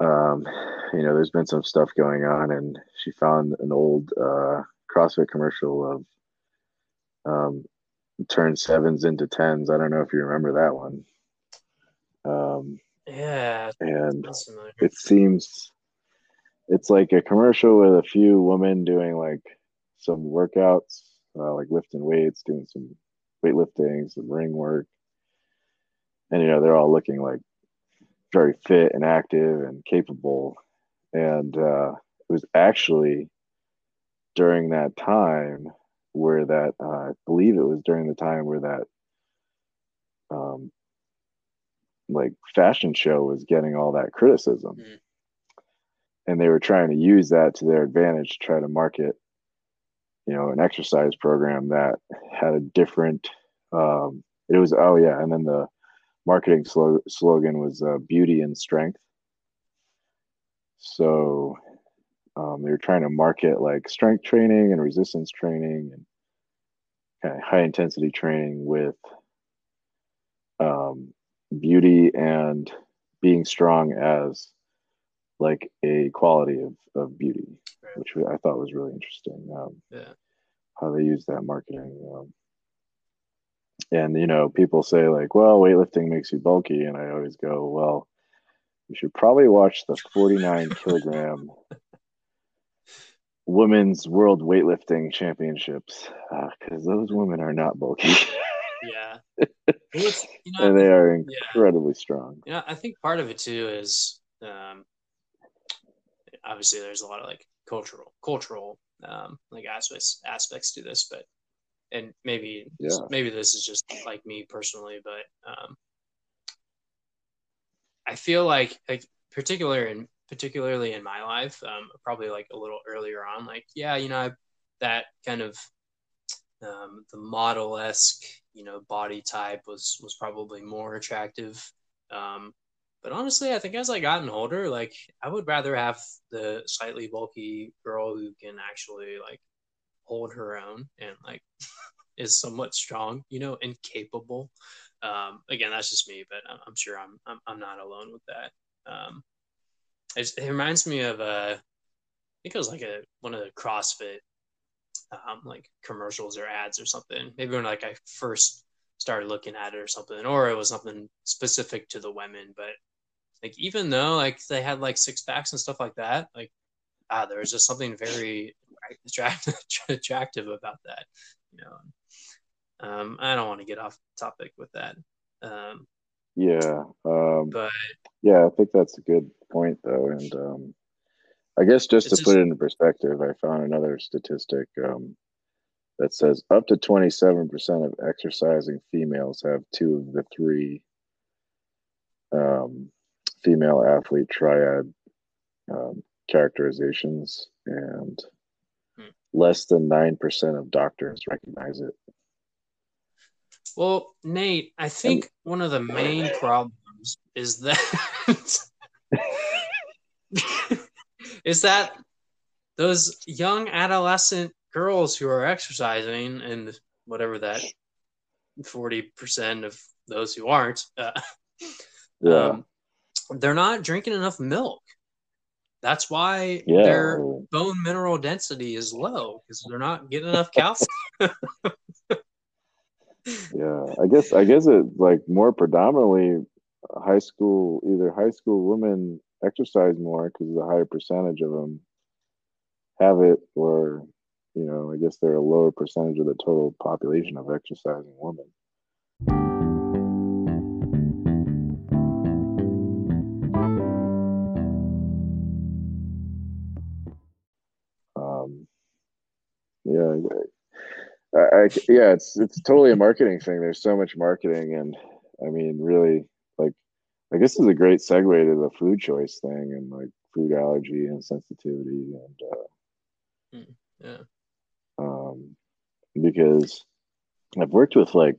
um, you know, there's been some stuff going on, and she found an old uh, CrossFit commercial of um, turn sevens into tens. I don't know if you remember that one. Um, yeah, and it seems it's like a commercial with a few women doing like some workouts, uh, like lifting weights, doing some weightlifting, some ring work, and you know they're all looking like very fit and active and capable. And uh, it was actually during that time where that, uh, I believe it was during the time where that, um, like fashion show was getting all that criticism. Mm-hmm. And they were trying to use that to their advantage to try to market, you know, an exercise program that had a different, um, it was, oh yeah. And then the, marketing slo- slogan was uh, beauty and strength. So um, they were trying to market like strength training and resistance training and kind of high intensity training with um, beauty and being strong as like a quality of, of beauty, which I thought was really interesting. Um, yeah. How they use that marketing. Um, and you know people say like well weightlifting makes you bulky and i always go well you should probably watch the 49 kilogram women's world weightlifting championships because uh, those women are not bulky yeah you know, and they are incredibly yeah. strong yeah i think part of it too is um, obviously there's a lot of like cultural cultural um, like aspects aspects to this but and maybe yeah. maybe this is just like me personally, but um, I feel like like particular in particularly in my life, um, probably like a little earlier on, like yeah, you know, I, that kind of um, the model esque, you know, body type was was probably more attractive. Um, but honestly, I think as I gotten older, like I would rather have the slightly bulky girl who can actually like hold her own and like is somewhat strong, you know, and capable. Um, again, that's just me, but I'm, sure I'm, I'm, I'm not alone with that. Um, it, it, reminds me of a, uh, I think it was like a one of the CrossFit um, like commercials or ads or something. Maybe when like I first started looking at it or something, or it was something specific to the women. But like even though like they had like six packs and stuff like that, like ah, there was just something very attractive attractive about that, you know. Um, I don't want to get off topic with that. Um, yeah, um, but yeah, I think that's a good point though, and um, I guess just to just, put it into perspective, I found another statistic um, that says up to twenty-seven percent of exercising females have two of the three um, female athlete triad um, characterizations, and hmm. less than nine percent of doctors recognize it. Well, Nate, I think one of the main problems is that is that those young adolescent girls who are exercising and whatever that 40% of those who aren't uh, yeah. Um, they're not drinking enough milk that's why yeah. their bone mineral density is low because they're not getting enough calcium yeah, I guess I guess it like more predominantly high school either high school women exercise more because a higher percentage of them have it, or you know, I guess they're a lower percentage of the total population of exercising women. Um, yeah, I, yeah, it's it's totally a marketing thing. There's so much marketing, and I mean, really, like, I guess this is a great segue to the food choice thing and like food allergy and sensitivity and uh, hmm, yeah. Um, because I've worked with like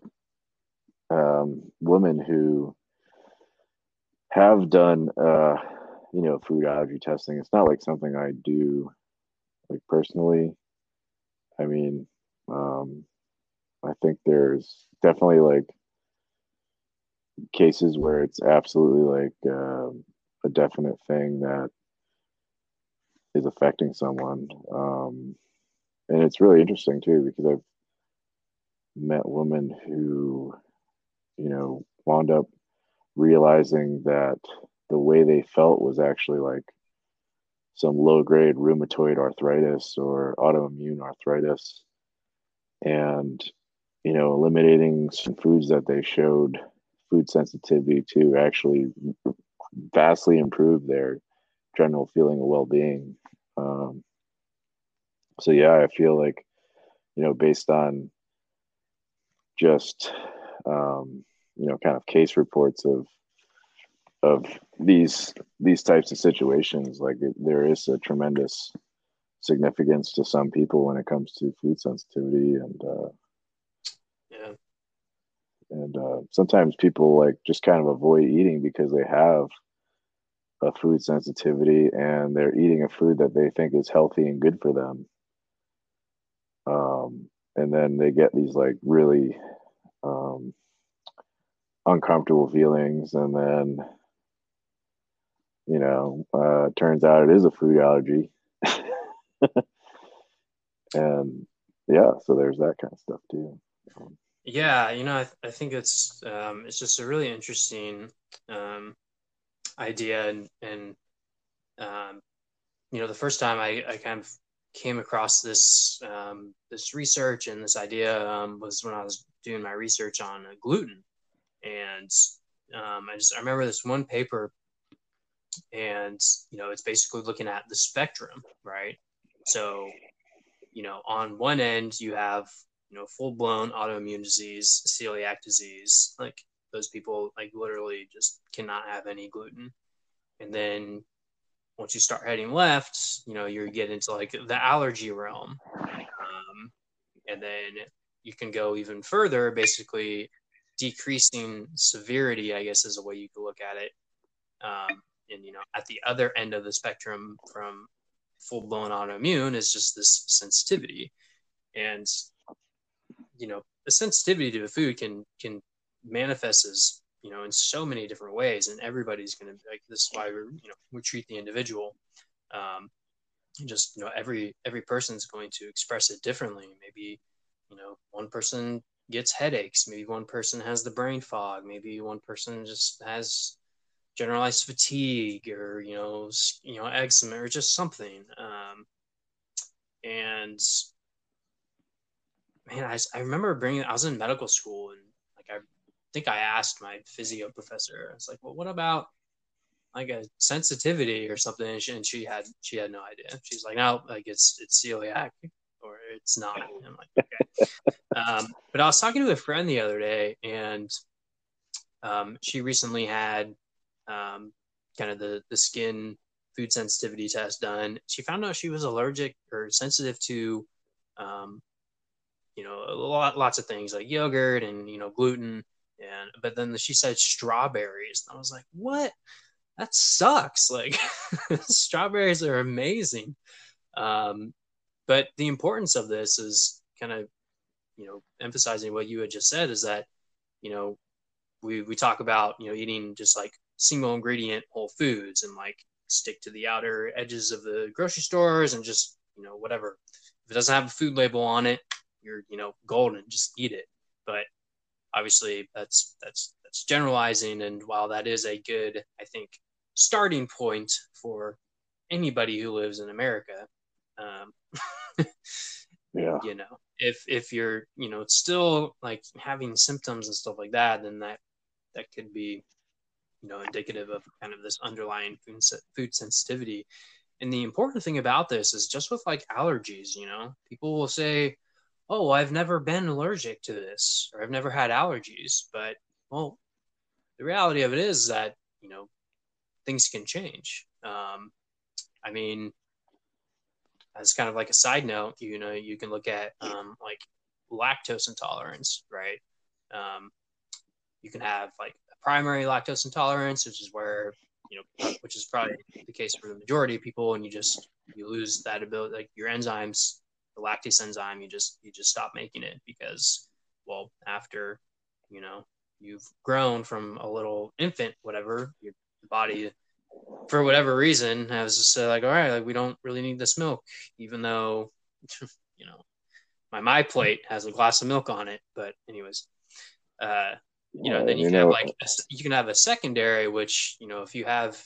um, women who have done uh, you know food allergy testing. It's not like something I do like personally. I mean, um, I think there's definitely like cases where it's absolutely like um, a definite thing that is affecting someone. Um, and it's really interesting too because I've met women who, you know, wound up realizing that the way they felt was actually like some low grade rheumatoid arthritis or autoimmune arthritis. And, you know, eliminating some foods that they showed food sensitivity to actually vastly improve their general feeling of well being. Um, so, yeah, I feel like, you know, based on just, um, you know, kind of case reports of of these these types of situations like there is a tremendous significance to some people when it comes to food sensitivity and uh, yeah and uh, sometimes people like just kind of avoid eating because they have a food sensitivity and they're eating a food that they think is healthy and good for them um, and then they get these like really um, uncomfortable feelings and then you know, uh, turns out it is a food allergy. and yeah, so there's that kind of stuff too. Yeah, you know, I, th- I think it's um, it's just a really interesting um, idea, and and um, you know, the first time I, I kind of came across this um, this research and this idea um, was when I was doing my research on uh, gluten, and um, I just I remember this one paper and you know it's basically looking at the spectrum right so you know on one end you have you know full blown autoimmune disease celiac disease like those people like literally just cannot have any gluten. And then once you start heading left you know you're getting into like the allergy realm. Um, and then you can go even further basically decreasing severity i guess is a way you could look at it. Um, and you know at the other end of the spectrum from full blown autoimmune is just this sensitivity. And you know the sensitivity to a food can can manifest as you know in so many different ways and everybody's going to like this is why we're you know we treat the individual um just you know every every person's going to express it differently. Maybe you know one person gets headaches maybe one person has the brain fog maybe one person just has generalized fatigue or you know you know eczema or just something um, and man I, I remember bringing i was in medical school and like i think i asked my physio professor i was like well what about like a sensitivity or something? And she, and she had she had no idea. She's like no like it's it's celiac or it's not. And i'm like okay. Um, but i was talking to a friend the other day and um, she recently had um, kind of the the skin food sensitivity test done. She found out she was allergic or sensitive to, um, you know, a lot lots of things like yogurt and you know gluten. And but then she said strawberries, and I was like, what? That sucks. Like strawberries are amazing. Um, but the importance of this is kind of, you know, emphasizing what you had just said is that, you know, we we talk about you know eating just like single ingredient whole foods and like stick to the outer edges of the grocery stores and just you know whatever. If it doesn't have a food label on it you're you know golden. Just eat it. But obviously that's that's that's generalizing. And while that is a good i think starting point for anybody who lives in america um, yeah. you know if if you're you know still like having symptoms and stuff like that then that that could be you know indicative of kind of this underlying food, food sensitivity and the important thing about this is just with like allergies you know people will say oh i've never been allergic to this or i've never had allergies but well the reality of it is that you know things can change. Um, I mean, as kind of like a side note, you know, you can look at um, like lactose intolerance, right? Um, you can have like primary lactose intolerance, which is where you know, which is probably the case for the majority of people, and you just you lose that ability, like your enzymes, the lactase enzyme, you just you just stop making it because, well, after you know you've grown from a little infant, whatever, your body for whatever reason, I was just like, all right, like we don't really need this milk, even though, you know, my my plate has a glass of milk on it. But anyways, uh, you know, then you, you can know, have like a, you can have a secondary, which you know, if you have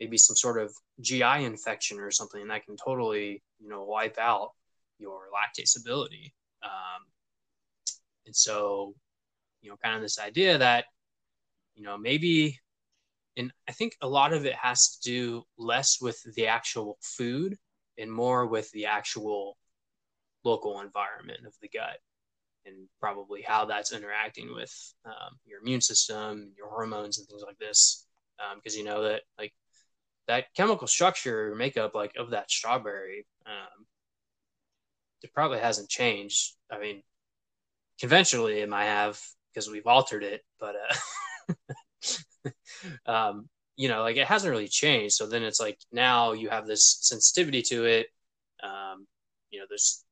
maybe some sort of GI infection or something, that can totally you know wipe out your lactase ability. Um, and so, you know, kind of this idea that you know maybe and I think a lot of it has to do less with the actual food and more with the actual local environment of the gut and probably how that's interacting with um, your immune system, your hormones, and things like this. Because um, you know that like that chemical structure makeup like of that strawberry, um, it probably hasn't changed. I mean, conventionally it might have because we've altered it, but uh, um, you know, like it hasn't really changed. So then it's like now you have this sensitivity to it. Um, you know, there's there's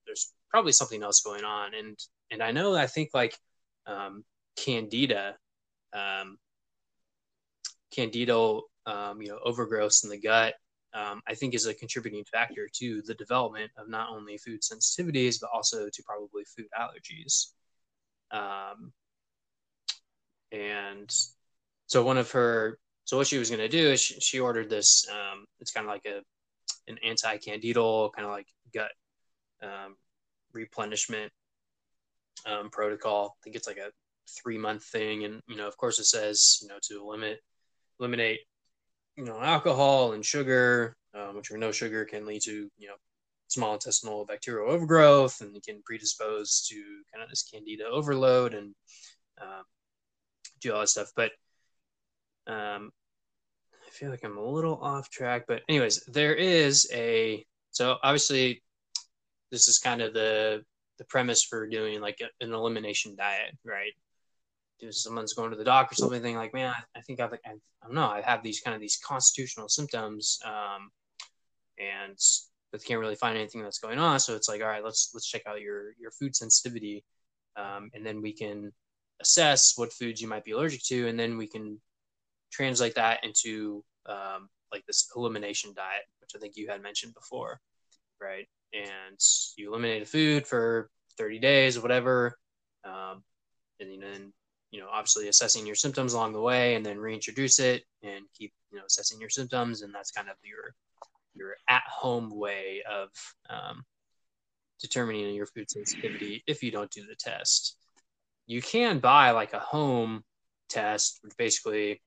probably something else going on, and and I know I think like um, candida, um, candida, um, you know, overgrowth in the gut. Um, I think is a contributing factor to the development of not only food sensitivities but also to probably food allergies. Um, and so one of her so what she was going to do is she, she ordered this um, it's kind of like a an anti-candidal kind of like gut um, replenishment um, protocol. I think it's like a three month thing. And you know of course it says you know to limit eliminate you know alcohol and sugar um, which we know sugar can lead to you know small intestinal bacterial overgrowth and can predispose to kind of this candida overload and um, do all that stuff. But um, I feel like I'm a little off track, but anyways, there is a so obviously this is kind of the the premise for doing like an elimination diet, right? If someone's going to the doctor or something like, man, I, I think I've, I, I don't know, I have these kind of these constitutional symptoms, um, and but can't really find anything that's going on. So it's like, all right, let's let's check out your your food sensitivity, um, and then we can assess what foods you might be allergic to, and then we can translate that into um, like this elimination diet, which I think you had mentioned before, right? And you eliminate food for 30 days or whatever, um, and then you know obviously assessing your symptoms along the way, and then reintroduce it and keep you know assessing your symptoms, and that's kind of your your at home way of um, determining your food sensitivity if you don't do the test. You can buy like a home test, which basically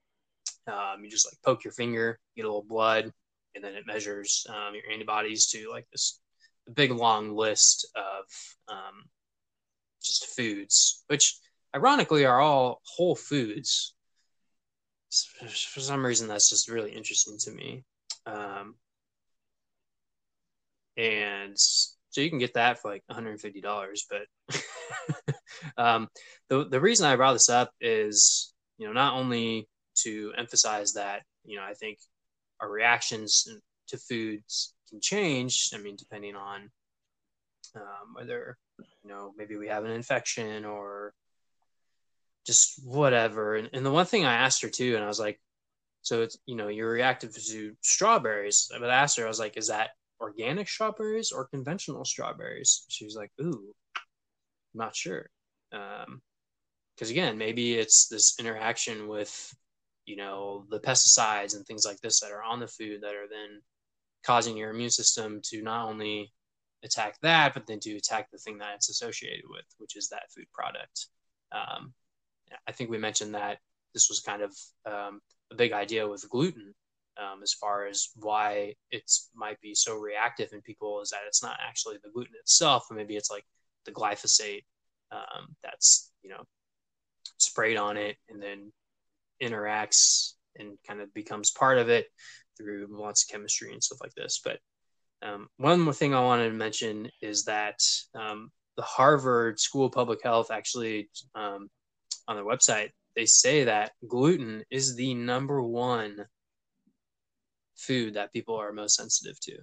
um, you just like poke your finger, get a little blood, and then it measures um, your antibodies to like this big long list of um, just foods, which ironically are all whole foods. For some reason, that's just really interesting to me. Um, and so you can get that for like $150. But um, the the reason I brought this up is, you know, not only to emphasize that you know I think our reactions to foods can change. I mean, depending on um, whether you know maybe we have an infection or just whatever. And, and the one thing I asked her too, and I was like, so it's you know you're reactive to strawberries. But I asked her, I was like, is that organic strawberries or conventional strawberries? She was like, ooh, not sure. Um, because again, maybe it's this interaction with you know the pesticides and things like this that are on the food that are then causing your immune system to not only attack that but then to attack the thing that it's associated with which is that food product. Um, i think we mentioned that this was kind of um, a big idea with gluten um, as far as why it might be so reactive in people is that it's not actually the gluten itself but maybe it's like the glyphosate um, that's you know sprayed on it and then interacts and kind of becomes part of it through lots of chemistry and stuff like this. But um, one more thing I wanted to mention is that um, the Harvard School of Public Health actually um, on their website they say that gluten is the number one food that people are most sensitive to.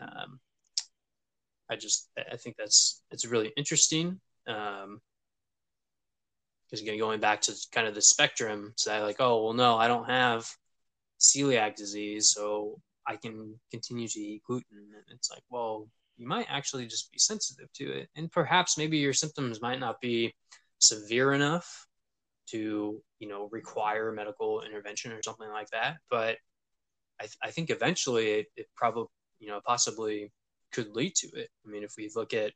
Um, I just I think that's it's really interesting. Um, because again, going back to kind of the spectrum, say like, oh well, no, I don't have celiac disease, so I can continue to eat gluten. And it's like, well, you might actually just be sensitive to it, and perhaps maybe your symptoms might not be severe enough to you know require medical intervention or something like that. But i, th- I think eventually it, it probably you know possibly could lead to it. I mean if we look at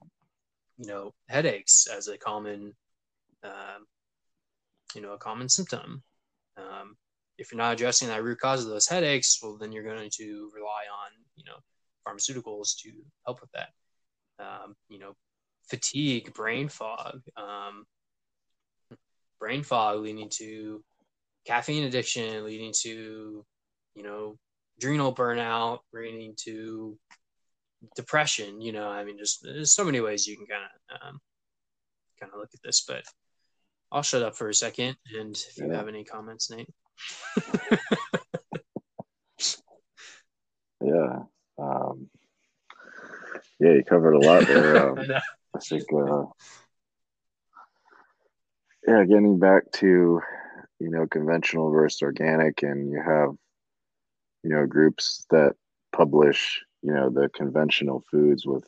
you know headaches as a common um, you know a common symptom um, if you're not addressing that root cause of those headaches well then you're going to rely on you know pharmaceuticals to help with that um, you know fatigue brain fog um, brain fog leading to caffeine addiction, leading to, you know, adrenal burnout, leading to depression. You know, I mean, just there's so many ways you can kind of um, kind of look at this. But I'll shut up for a second, and if you have any comments, Nate. yeah. Um, yeah, you covered a lot there. Um, I, I think uh, yeah, getting back to you know conventional versus organic, and you have you know groups that publish you know the conventional foods with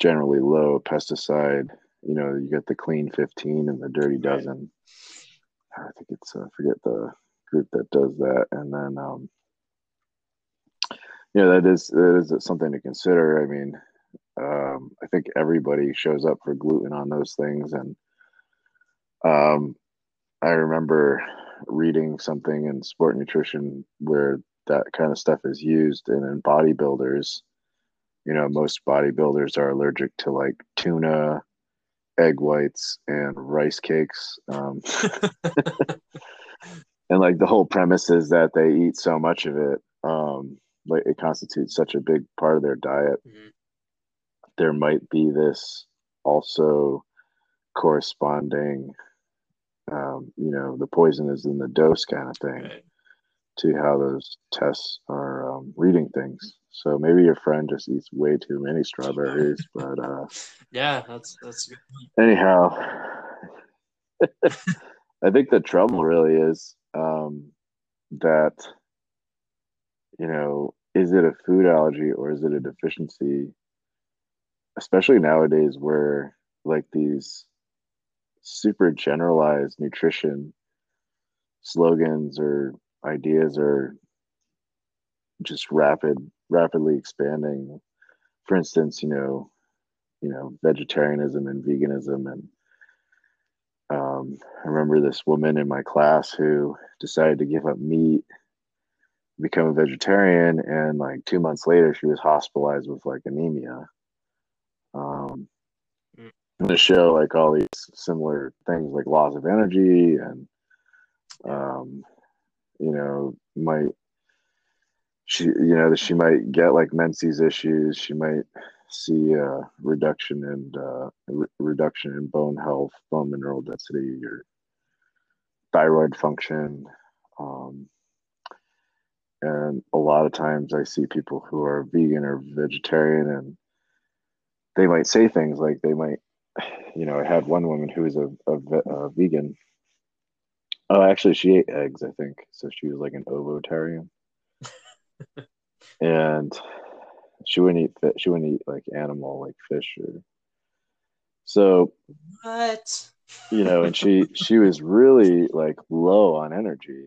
generally low pesticide. You know, you get the clean 15 and the dirty dozen. I think it's uh, I forget the group that does that, and then um, yeah, that is that is something to consider. I mean, um, I think everybody shows up for gluten on those things, and um, I remember reading something in sport nutrition where that kind of stuff is used, and in bodybuilders, you know, most bodybuilders are allergic to like tuna, egg whites, and rice cakes. Um, and like the whole premise is that they eat so much of it, um, like it constitutes such a big part of their diet. Mm-hmm. There might be this also corresponding um, you know, the poison is in the dose kind of thing right. to how those tests are um, reading things. So maybe your friend just eats way too many strawberries, but uh, yeah, that's that's good. Anyhow, I think the trouble really is um, that you know, is it a food allergy or is it a deficiency? Especially nowadays, where like these super generalized nutrition slogans or ideas are just rapid rapidly expanding. For instance you know you know vegetarianism and veganism. And um, i remember this woman in my class who decided to give up meat become a vegetarian and like two months later she was hospitalized with like anemia. Um, to show like all these similar things like loss of energy and um you know might she you know she might get like menses issues she might see a reduction in uh, re- reduction in bone health bone mineral density or thyroid function um, and a lot of times i see people who are vegan or vegetarian and they might say things like they might you know, I had one woman who was a, a, a vegan. Oh, actually, she ate eggs, I think. So she was like an ovotarian. And she wouldn't eat fish. She wouldn't eat like animal, like fish or. So. What? You know, and she she was really like low on energy.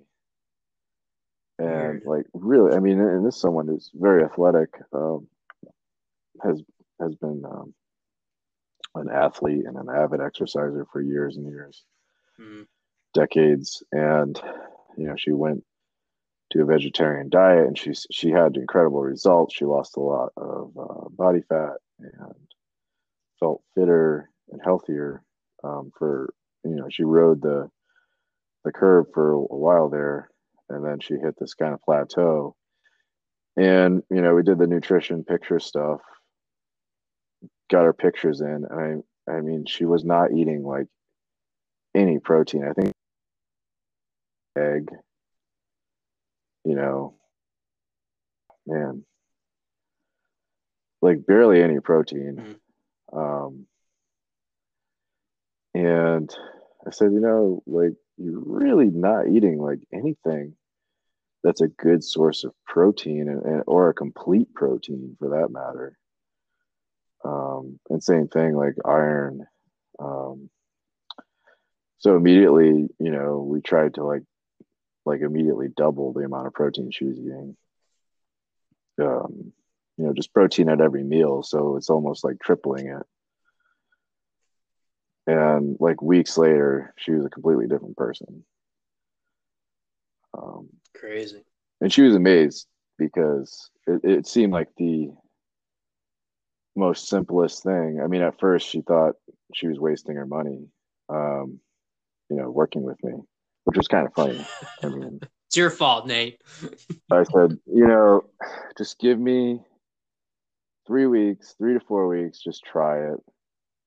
And like really, I mean, and this someone who's very athletic, um, has has been um, an athlete and an avid exerciser for years and years, mm. decades, and you know she went to a vegetarian diet and she she had incredible results. She lost a lot of uh, body fat and felt fitter and healthier. Um, for you know, she rode the the curve for a while there, and then she hit this kind of plateau. And you know, we did the nutrition picture stuff, got her pictures in, and I, I mean, she was not eating like any protein. I think egg, you know, man, like barely any protein. Mm-hmm. Um, and I said, you know, like you're really not eating like anything that's a good source of protein and, and or a complete protein for that matter. Um, and same thing like iron. Um, so immediately, you know, we tried to like like immediately double the amount of protein she was eating. Um, you know, just protein at every meal, so it's almost like tripling it. And like weeks later, she was a completely different person. Um, Crazy. And she was amazed because it, it seemed like the most simplest thing. I mean, at first she thought she was wasting her money, um, you know, working with me, which was kind of funny. I mean, it's your fault, Nate. I said, you know, just give me three weeks, three to four weeks, just try it.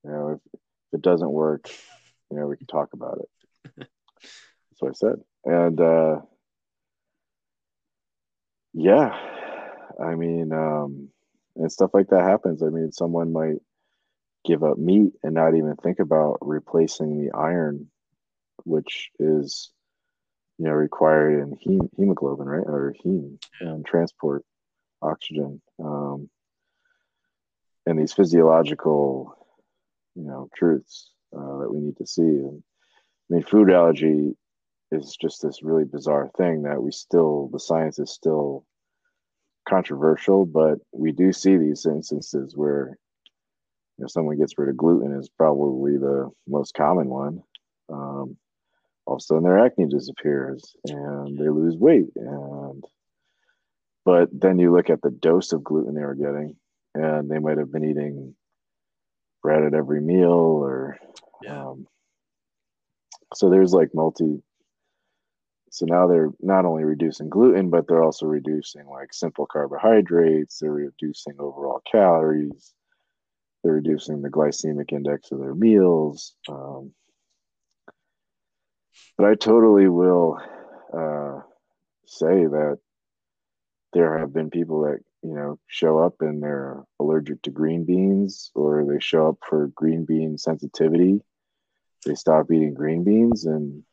You know, if, if it doesn't work, you know, we can talk about it. That's what I said. And uh yeah, I mean, um, and stuff like that happens. I mean, someone might give up meat and not even think about replacing the iron, which is, you know, required in hem- hemoglobin, right, or heme and transport oxygen. Um, and these physiological, you know, truths uh, that we need to see. And I mean, food allergy is just this really bizarre thing that we still the science is still controversial, but we do see these instances where you know someone gets rid of gluten is probably the most common one. Um, all of a sudden their acne disappears and they lose weight and but then you look at the dose of gluten they were getting and they might have been eating bread at every meal or yeah. um, so there's like multi so now they're not only reducing gluten but they're also reducing like simple carbohydrates they're reducing overall calories they're reducing the glycemic index of their meals um, but i totally will uh, say that there have been people that you know show up and they're allergic to green beans or they show up for green bean sensitivity. They stop eating green beans and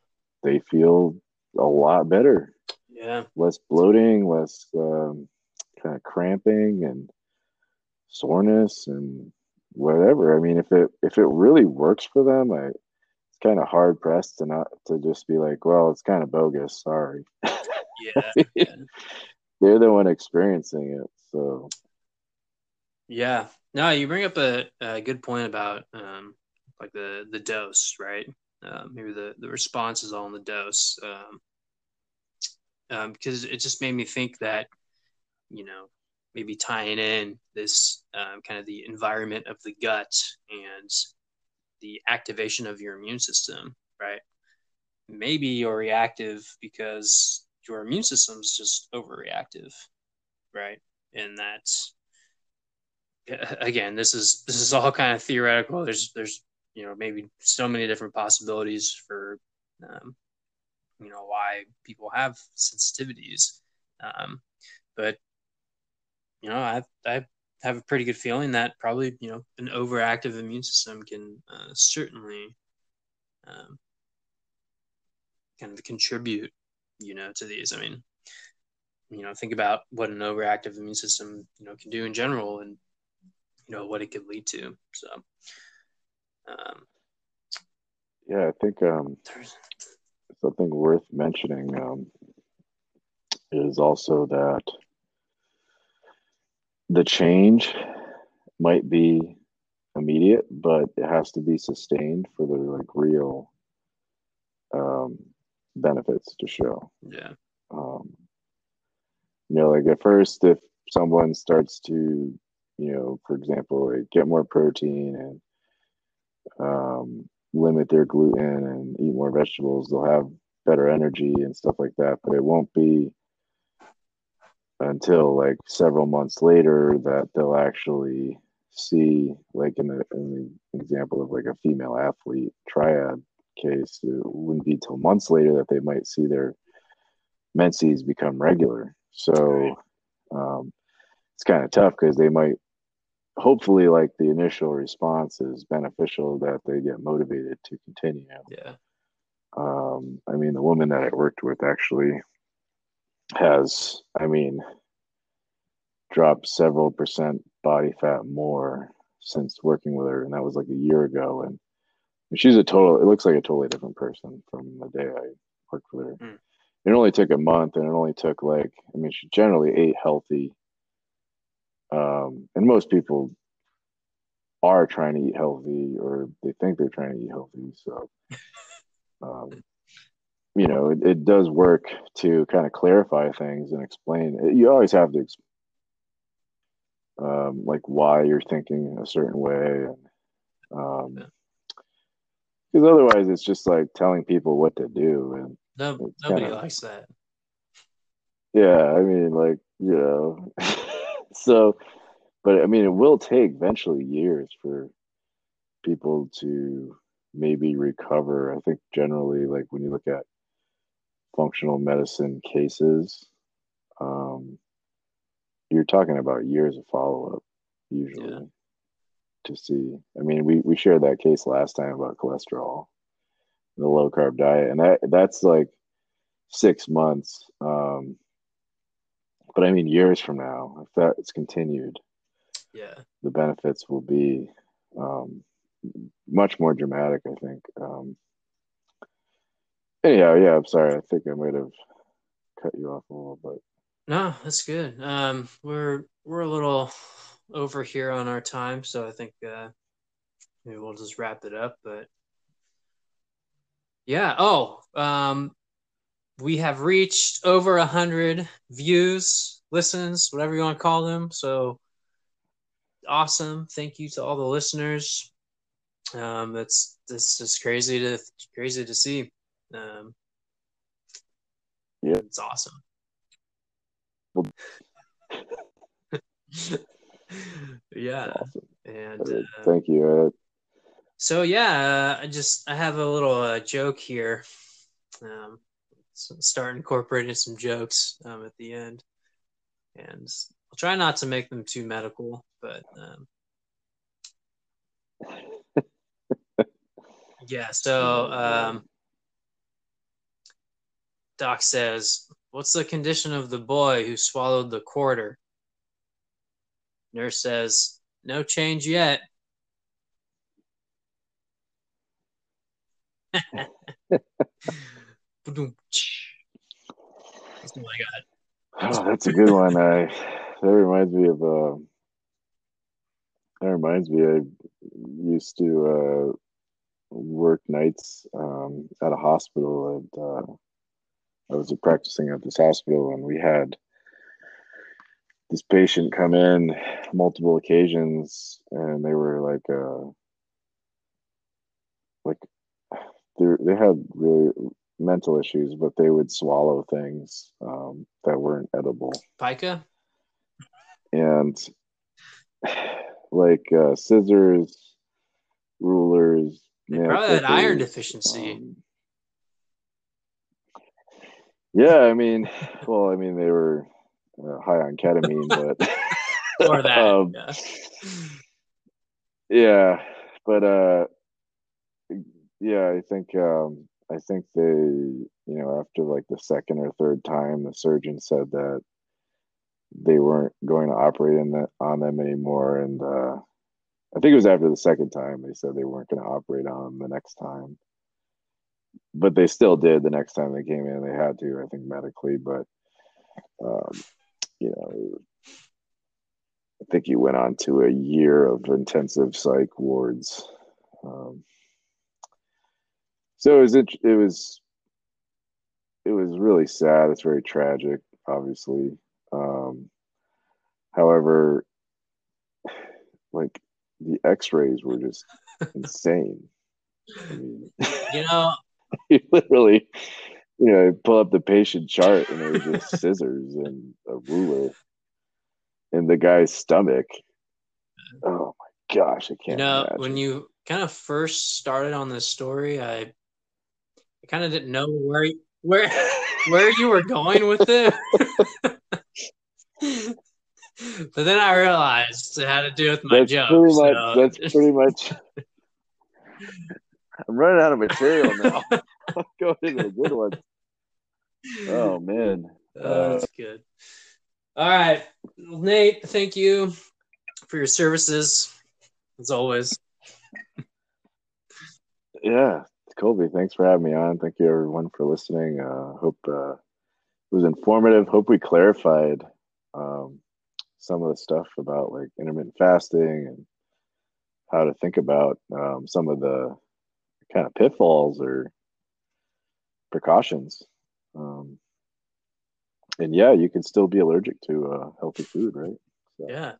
they feel a lot better. Yeah. Less bloating less um, kind of cramping and soreness and whatever. I mean if it if it really works for them i kind of hard pressed to not to just be like well it's kind of bogus sorry. Yeah, they're the one experiencing it so, yeah, no, you bring up a, a good point about um, like the the dose, right? Uh, maybe the the response is all in the dose, um, um, because it just made me think that you know maybe tying in this um, kind of the environment of the gut and the activation of your immune system, right? Maybe you're reactive because your immune system's just overreactive, right? and that's again this is this is all kind of theoretical there's there's you know maybe so many different possibilities for um, you know why people have sensitivities um, but you know i i have a pretty good feeling that probably you know an overactive immune system can uh, certainly um, kind of contribute you know to these. I mean you know think about what an overactive immune system you know can do in general and you know what it could lead to. So um, yeah i think um, something worth mentioning um, is also that the change might be immediate but it has to be sustained for the like real um, benefits to show yeah um, you know like at first if someone starts to you know for example like get more protein and um, limit their gluten and eat more vegetables they'll have better energy and stuff like that. But it won't be until like several months later that they'll actually see, like in the, in the example of like a female athlete triad case, it wouldn't be till months later that they might see their menses become regular. So um, it's kind of tough because they might hopefully like the initial response is beneficial that they get motivated to continue. Yeah. Um, I mean, the woman that I worked with actually has, I mean, dropped several percent body fat more since working with her, and that was like a year ago. And she's a total. It looks like a totally different person from the day I worked with her. Mm. It only took a month, and it only took like, I mean, she generally ate healthy um, and most people are trying to eat healthy or they think they're trying to eat healthy. So, um, you know, it, it, does work to kind of clarify things and explain. You always have to, um, like, why you're thinking a certain way. And, um, because otherwise it's just like telling people what to do. And no, nobody kinda, likes that. Yeah. I mean, like, you know. so, but I mean, it will take eventually years for people to maybe recover. I think generally, like when you look at functional medicine cases, um, you're talking about years of follow up usually yeah. to see. I mean, we we shared that case last time about cholesterol, the low carb diet, and that that's like six months. Um, but I mean, years from now, if that's continued, yeah, the benefits will be um, much more dramatic. I think. Um, anyhow, yeah, I'm sorry. I think I might have cut you off a little bit. No, that's good. Um, we're we're a little over here on our time, so I think uh, maybe we'll just wrap it up. But yeah. Oh, um, we have reached over a hundred views, listens, whatever you want to call them. So awesome! Thank you to all the listeners. Um, that's this is crazy to crazy to see. Um, yeah, it's awesome. yeah, awesome. and uh, thank you. Ed. So yeah, uh, I just I have a little uh, joke here. Um, start incorporating some jokes um, at the end, and I'll try not to make them too medical, but um, yeah. So um, Doc says, "What's the condition of the boy who swallowed the quarter?" Nurse says, "No change yet." That's I got. Oh, that's a good one. I that reminds me of uh, that reminds me. I used to uh, work nights um, at a hospital, and uh, I was practicing at this hospital, and we had this patient come in multiple occasions, and they were like, uh, like they they had really mental issues, but they would swallow things um, that weren't edible. Pica? And like uh, scissors, rulers. They probably had iron deficiency. Um, yeah, I mean, well, I mean, they were uh, high on ketamine, but or that. um, yeah. yeah, but uh, yeah, I think um, I think they, you know, after like the second or third time, the surgeon said that they weren't going to operate in that on them anymore. And uh, I think it was after the second time they said they weren't going to operate on them the next time. But they still did the next time they came in. They had to, I think, medically. But um, you know, I think he went on to a year of intensive psych wards. Um, so it was it, it was it was really sad. It's very tragic, obviously. Um, however, like the X-rays were just insane. I mean, you know, literally, you know, pull up the patient chart and it was just scissors and a ruler in the guy's stomach. Oh my gosh, I can't. You know, imagine. when you kind of first started on this story, I, I kind of didn't know where where where you were going with it. but then I realized it had to do with my that's joke. Pretty so. much, that's pretty much. I'm running out of material now. Going into the good one. Oh man, oh, that's good. All right, Nate. Thank you for your services, as always. Yeah, Colby. Thanks for having me on. Thank you, everyone, for listening. Uh, hope uh, it was informative. Hope we clarified um, some of the stuff about like intermittent fasting and how to think about um, some of the kind of pitfalls or precautions. Um, and yeah, you can still be allergic to uh, healthy food, right? So. Yeah.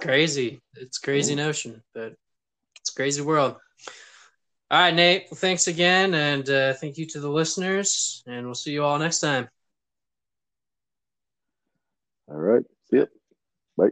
Crazy. It's crazy notion, but it's crazy world. All right, Nate. Well, thanks again, and uh, thank you to the listeners, and we'll see you all next time. All right. See you. Bye.